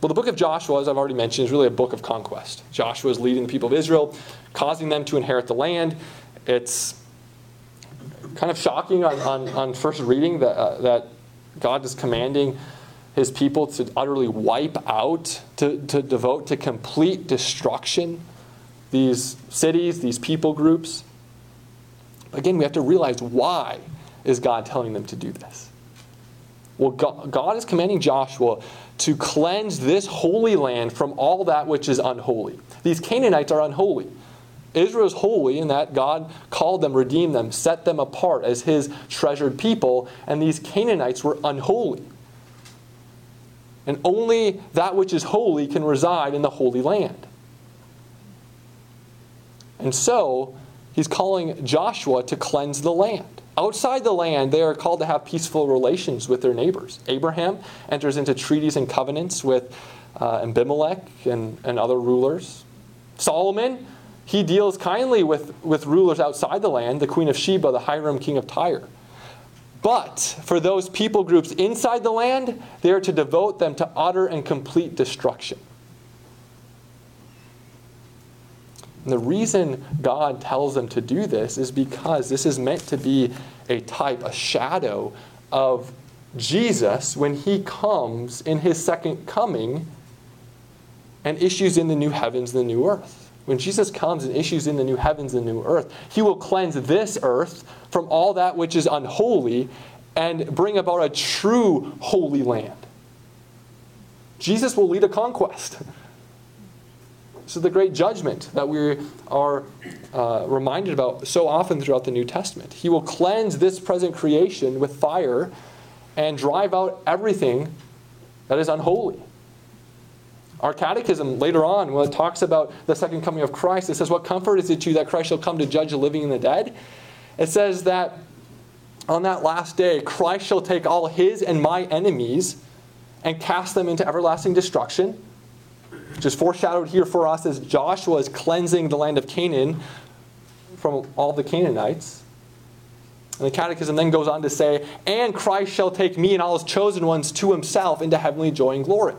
Well, the book of Joshua, as I've already mentioned, is really a book of conquest. Joshua is leading the people of Israel, causing them to inherit the land. It's kind of shocking on, on, on first reading that, uh, that God is commanding his people to utterly wipe out, to, to devote to complete destruction these cities, these people groups. Again, we have to realize why is God telling them to do this? Well, God is commanding Joshua to cleanse this holy land from all that which is unholy. These Canaanites are unholy. Israel is holy in that God called them, redeemed them, set them apart as his treasured people, and these Canaanites were unholy. And only that which is holy can reside in the holy land. And so, he's calling Joshua to cleanse the land. Outside the land, they are called to have peaceful relations with their neighbors. Abraham enters into treaties and covenants with uh, Abimelech and, and other rulers. Solomon, he deals kindly with, with rulers outside the land, the queen of Sheba, the Hiram king of Tyre. But for those people groups inside the land, they are to devote them to utter and complete destruction. And the reason God tells them to do this is because this is meant to be a type, a shadow of Jesus when he comes in his second coming and issues in the new heavens and the new earth. When Jesus comes and issues in the new heavens and new earth, he will cleanse this earth from all that which is unholy and bring about a true holy land. Jesus will lead a conquest. This is the great judgment that we are uh, reminded about so often throughout the New Testament. He will cleanse this present creation with fire and drive out everything that is unholy. Our catechism later on, when it talks about the second coming of Christ, it says, What comfort is it to you that Christ shall come to judge the living and the dead? It says that on that last day, Christ shall take all his and my enemies and cast them into everlasting destruction which is foreshadowed here for us as Joshua is cleansing the land of Canaan from all the Canaanites. And the Catechism then goes on to say, And Christ shall take me and all his chosen ones to himself into heavenly joy and glory.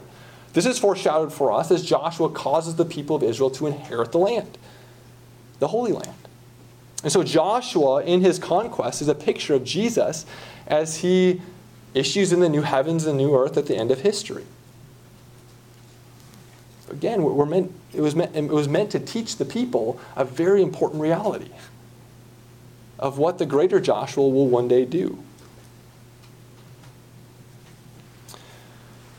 This is foreshadowed for us as Joshua causes the people of Israel to inherit the land, the Holy Land. And so Joshua, in his conquest, is a picture of Jesus as he issues in the new heavens and new earth at the end of history. Again, we're meant, it, was meant, it was meant to teach the people a very important reality of what the greater Joshua will one day do.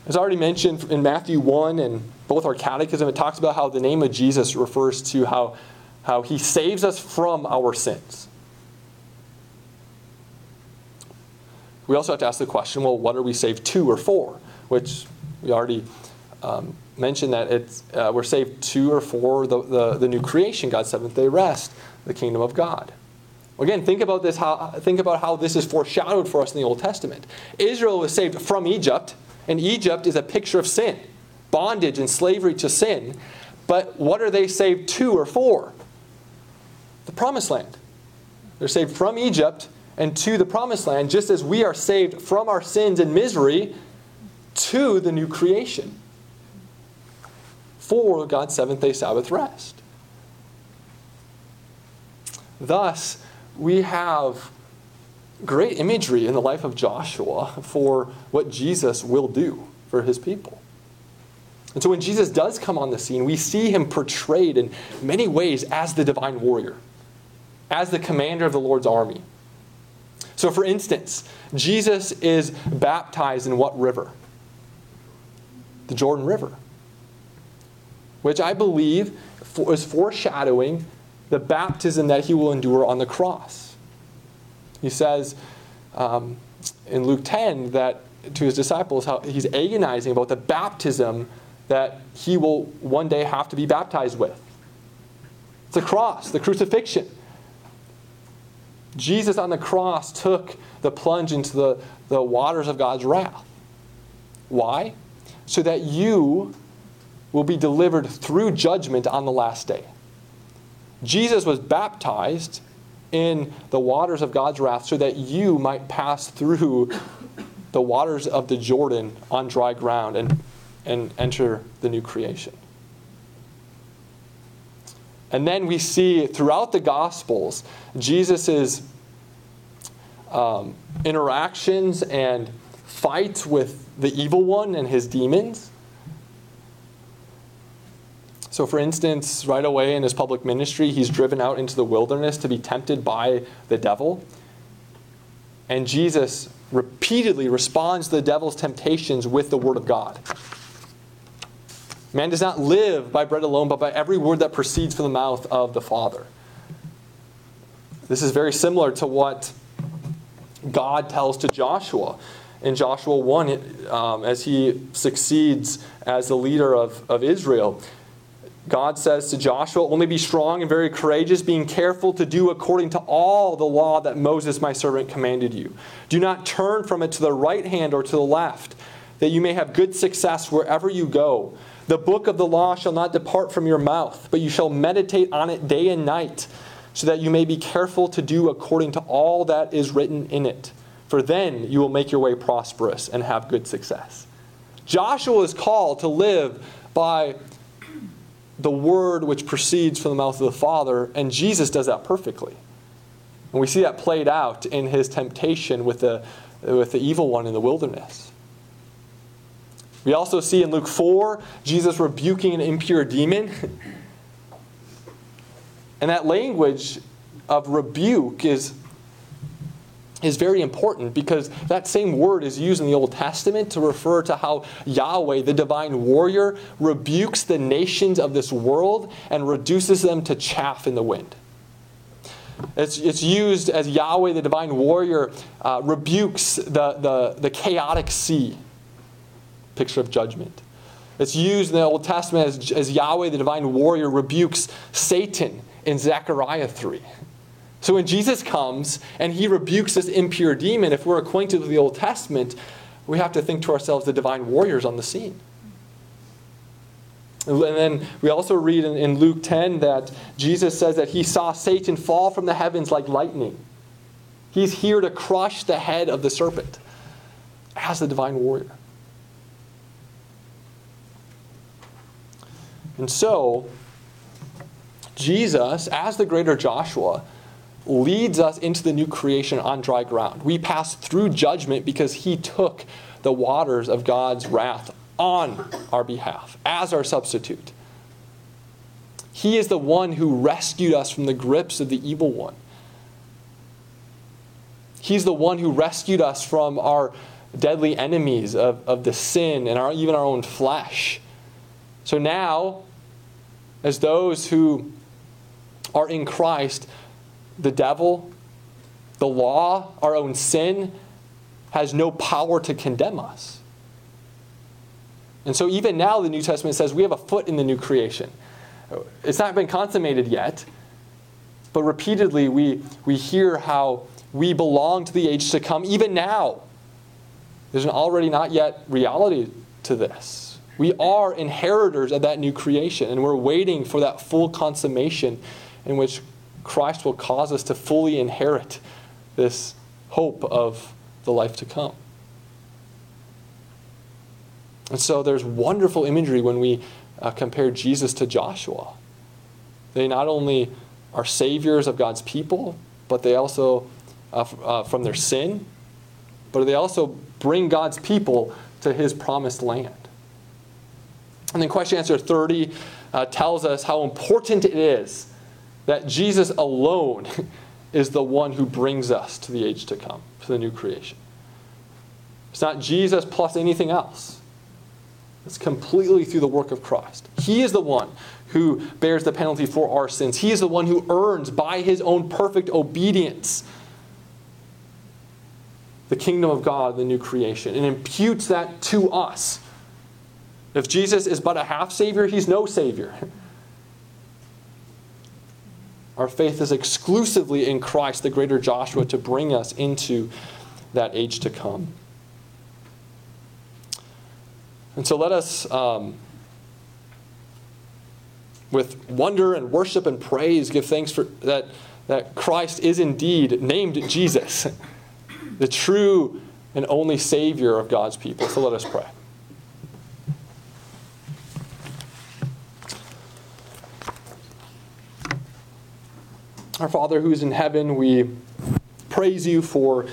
As I already mentioned in Matthew 1 and both our catechism, it talks about how the name of Jesus refers to how, how he saves us from our sins. We also have to ask the question well, what are we saved to or for? Which we already um, mentioned that it's, uh, we're saved to or for the, the, the new creation, God's seventh day rest, the kingdom of God. Again, think about this. How, think about how this is foreshadowed for us in the Old Testament. Israel was saved from Egypt, and Egypt is a picture of sin, bondage and slavery to sin. But what are they saved to or for? The promised land. They're saved from Egypt and to the promised land, just as we are saved from our sins and misery to the new creation for God's seventh day Sabbath rest. Thus, we have great imagery in the life of Joshua for what Jesus will do for his people. And so when Jesus does come on the scene, we see him portrayed in many ways as the divine warrior, as the commander of the Lord's army. So, for instance, Jesus is baptized in what river? The Jordan River, which I believe is foreshadowing the baptism that he will endure on the cross. He says um, in Luke 10 that to his disciples how he's agonizing about the baptism that he will one day have to be baptized with. It's the cross, the crucifixion. Jesus on the cross took the plunge into the, the waters of God's wrath. Why? So that you will be delivered through judgment on the last day. Jesus was baptized in the waters of God's wrath so that you might pass through the waters of the Jordan on dry ground and, and enter the new creation. And then we see throughout the Gospels Jesus' um, interactions and fights with the evil one and his demons. So, for instance, right away in his public ministry, he's driven out into the wilderness to be tempted by the devil. And Jesus repeatedly responds to the devil's temptations with the word of God. Man does not live by bread alone, but by every word that proceeds from the mouth of the Father. This is very similar to what God tells to Joshua in Joshua 1 um, as he succeeds as the leader of, of Israel. God says to Joshua, Only be strong and very courageous, being careful to do according to all the law that Moses, my servant, commanded you. Do not turn from it to the right hand or to the left, that you may have good success wherever you go. The book of the law shall not depart from your mouth, but you shall meditate on it day and night, so that you may be careful to do according to all that is written in it. For then you will make your way prosperous and have good success. Joshua is called to live by the word which proceeds from the mouth of the Father, and Jesus does that perfectly. And we see that played out in his temptation with the, with the evil one in the wilderness. We also see in Luke 4 Jesus rebuking an impure demon. and that language of rebuke is, is very important because that same word is used in the Old Testament to refer to how Yahweh, the divine warrior, rebukes the nations of this world and reduces them to chaff in the wind. It's, it's used as Yahweh, the divine warrior, uh, rebukes the, the, the chaotic sea picture of judgment. It's used in the Old Testament as, as Yahweh, the divine warrior, rebukes Satan in Zechariah 3. So when Jesus comes and he rebukes this impure demon, if we're acquainted with the Old Testament, we have to think to ourselves the divine warriors on the scene. And then we also read in, in Luke 10 that Jesus says that he saw Satan fall from the heavens like lightning. He's here to crush the head of the serpent as the divine warrior. And so, Jesus, as the greater Joshua, leads us into the new creation on dry ground. We pass through judgment because he took the waters of God's wrath on our behalf as our substitute. He is the one who rescued us from the grips of the evil one. He's the one who rescued us from our deadly enemies of, of the sin and our, even our own flesh. So now, as those who are in Christ, the devil, the law, our own sin, has no power to condemn us. And so, even now, the New Testament says we have a foot in the new creation. It's not been consummated yet, but repeatedly we, we hear how we belong to the age to come, even now. There's an already not yet reality to this. We are inheritors of that new creation, and we're waiting for that full consummation in which Christ will cause us to fully inherit this hope of the life to come. And so there's wonderful imagery when we uh, compare Jesus to Joshua. They not only are saviors of God's people, but they also, uh, f- uh, from their sin, but they also bring God's people to his promised land. And then question answer 30 uh, tells us how important it is that Jesus alone is the one who brings us to the age to come, to the new creation. It's not Jesus plus anything else. It's completely through the work of Christ. He is the one who bears the penalty for our sins. He is the one who earns by his own perfect obedience the kingdom of God, the new creation, and imputes that to us. If Jesus is but a half Savior, he's no Savior. Our faith is exclusively in Christ, the greater Joshua, to bring us into that age to come. And so let us, um, with wonder and worship and praise, give thanks for that, that Christ is indeed named Jesus, the true and only Savior of God's people. So let us pray. Our Father who is in heaven, we praise you for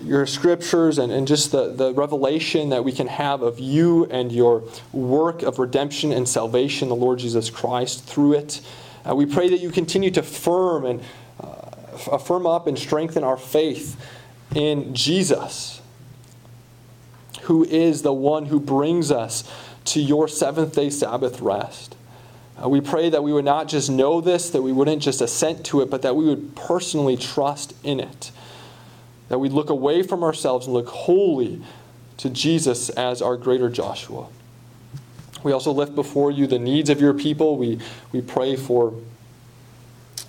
your scriptures and, and just the, the revelation that we can have of you and your work of redemption and salvation, the Lord Jesus Christ, through it. Uh, we pray that you continue to firm and uh, firm up and strengthen our faith in Jesus, who is the one who brings us to your seventh day Sabbath rest. Uh, we pray that we would not just know this, that we wouldn't just assent to it, but that we would personally trust in it. That we'd look away from ourselves and look wholly to Jesus as our greater Joshua. We also lift before you the needs of your people. We, we pray for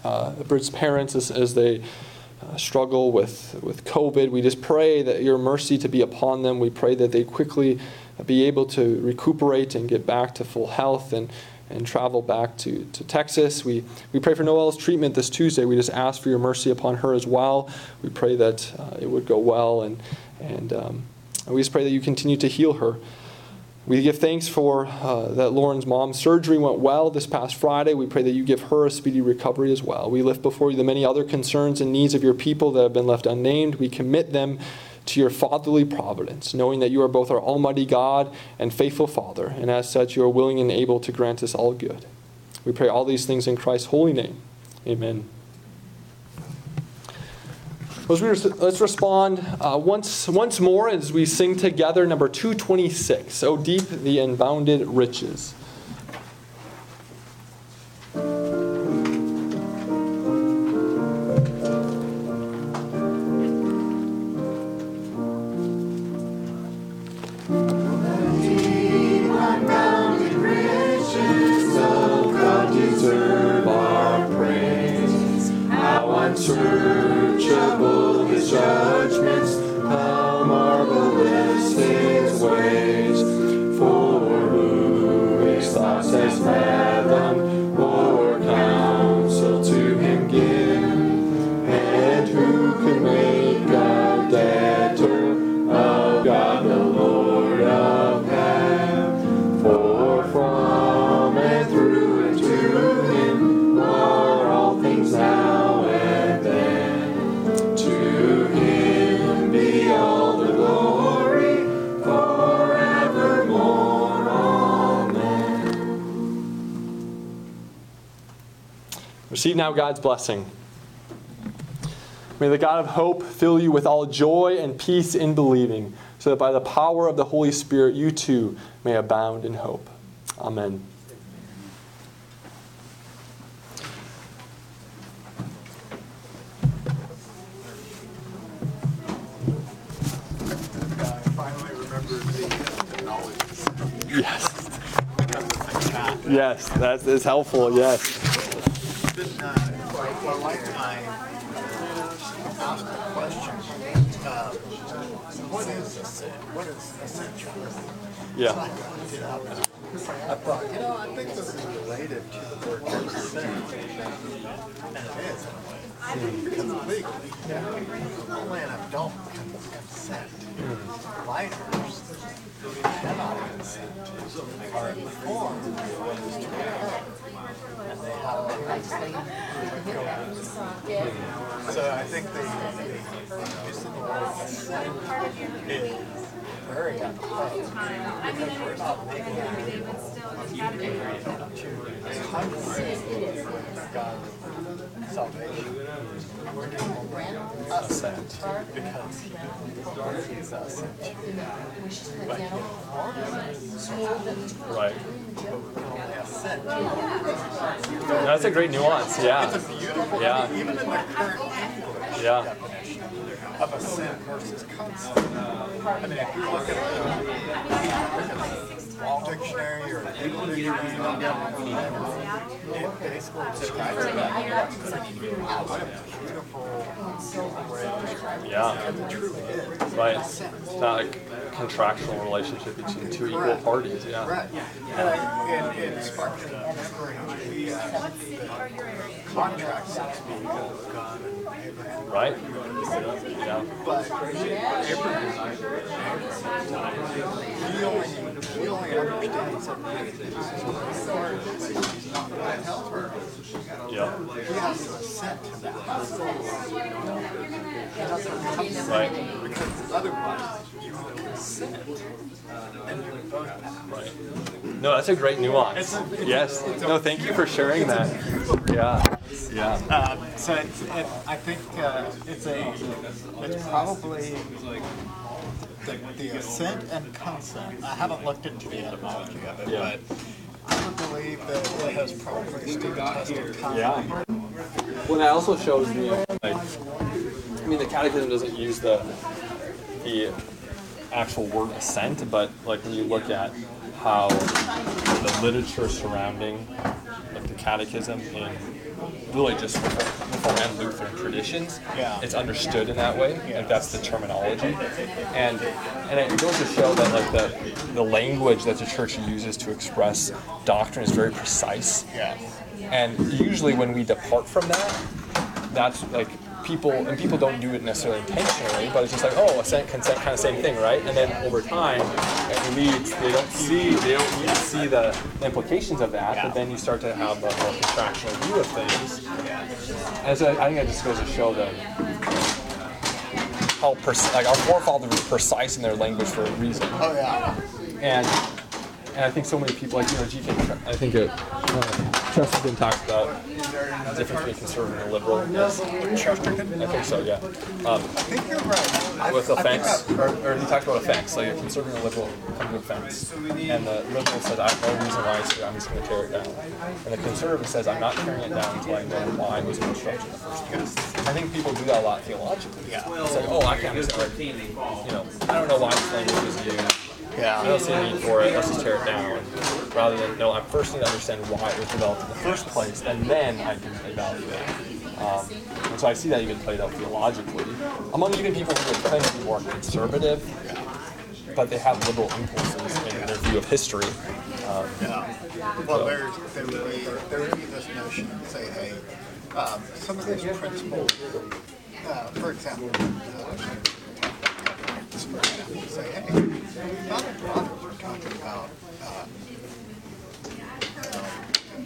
uh, Brit's parents as, as they uh, struggle with, with COVID. We just pray that your mercy to be upon them. We pray that they quickly be able to recuperate and get back to full health and, and travel back to, to Texas. We, we pray for Noelle's treatment this Tuesday. We just ask for your mercy upon her as well. We pray that uh, it would go well, and, and, um, we just pray that you continue to heal her. We give thanks for uh, that Lauren's mom's surgery went well this past Friday. We pray that you give her a speedy recovery as well. We lift before you the many other concerns and needs of your people that have been left unnamed. We commit them to your fatherly providence, knowing that you are both our Almighty God and faithful Father, and as such, you are willing and able to grant us all good. We pray all these things in Christ's holy name. Amen. Let's respond uh, once, once more as we sing together number 226, O Deep the Unbounded Riches. Unsearchable his judgments, how marvelous his ways. Receive now God's blessing. May the God of hope fill you with all joy and peace in believing, so that by the power of the Holy Spirit you too may abound in hope. Amen. finally remembered the knowledge. Yes. Yes, that is helpful. Yes. Been uh, for a lifetime asked the question, uh, what is a sin? What is essential? Yeah. I looked it up I thought, you know, I think this is related to the word consent. And it is in a way. Because legally, only an adult can consent. Minors cannot consent. Are informed of what is to occur. And they have to So I think they, the, the use of the word consent is very apropos. Because we're not making it to consent God's salvation. We're because He us into. But Right. only assent. That's a great nuance. Yeah. It's a beautiful, Yeah. even in the current English Yeah. definition of assent versus consent. I mean, if you look at the dictionary or legal dictionary, it basically describes it. What a beautiful way to describe it. Yeah. Because it truly is. Right. It's not a contractual relationship between two equal parties. Yeah. Right. And it, it sparked a memory, the, uh, the contract, so to speak, of God and Abraham. Right. Yeah. But Abraham, he only, he only understands to help her. Yeah. He has. Right. Right. No, that's a great nuance. Yes. No, thank you for sharing that. Yeah. Yeah. Um, so it's, it, I think uh, it's a, it's probably the, the and consent. I haven't looked into the etymology of it, Yeah. but I would believe that it has probably stood the test of time. Yeah. Well, that also shows me, like, I mean, the Catechism doesn't use the the actual word assent, but like when you look at how the literature surrounding like the Catechism in really just Reformed and Lutheran traditions, Yeah. it's understood in that way. Like that's the terminology, and and it goes to show that like the the language that the Church uses to express doctrine is very precise. Yeah. And usually when we depart from that, that's like people, and people don't do it necessarily intentionally, but it's just like, oh, assent, consent, kind of same thing, right? And then over time, it leads, they don't see, they don't really see the implications of that, but then you start to have a more contractual view of things. And so I think that just goes to show that how, pers- like our forefathers were precise in their language for a reason Oh, yeah. and and I think so many people like you know G.K. Tre- I think it, uh, Chesterton talks about the difference between conservative and liberal. Chesterton? I think so, yeah. Um, I think you're right. I- with I offense, or, heard- or he talks about offense, like a conservative and liberal come to offense, and the liberal says, "I have no reason why it's here. I'm just going to tear it down," and the conservative says, "I'm not tearing it down until I know why it was constructed in the first place." I think people do that a lot theologically. Yeah. It's like, "Oh, I can't understand." Like, you know, I don't know why this language is used. I Yeah. don't see a need for it. Let's just tear it down. Rather than no, I first need to understand why it was developed in the first place, and then I can evaluate. Um, and so I see that even played out theologically among even people who would claim to be more conservative, but they have liberal impulses in their view of history. Um, Yeah. Well, there's, there would be, there would be this notion, say, hey, um, some of these principles, uh, for example, uh, for example, say, hey, are talking about, uh,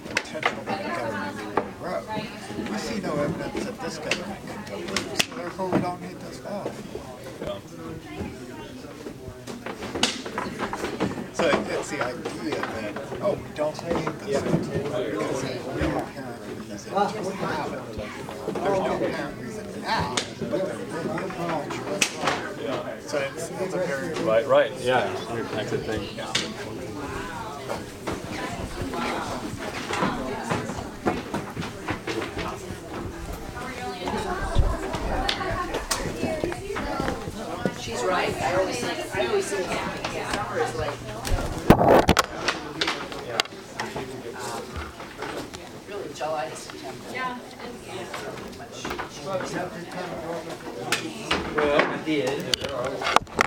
intentional that government will grow. We see no evidence that this government therefore we don't need this yeah. So it- it's the idea that, oh, we don't need this because we inherently So it's, it's a very Right, right, yeah, interconnected thing. She's right, I always think, I always think camping, yeah, summer is like. Um, Really, July to September. Yeah. Well, I did.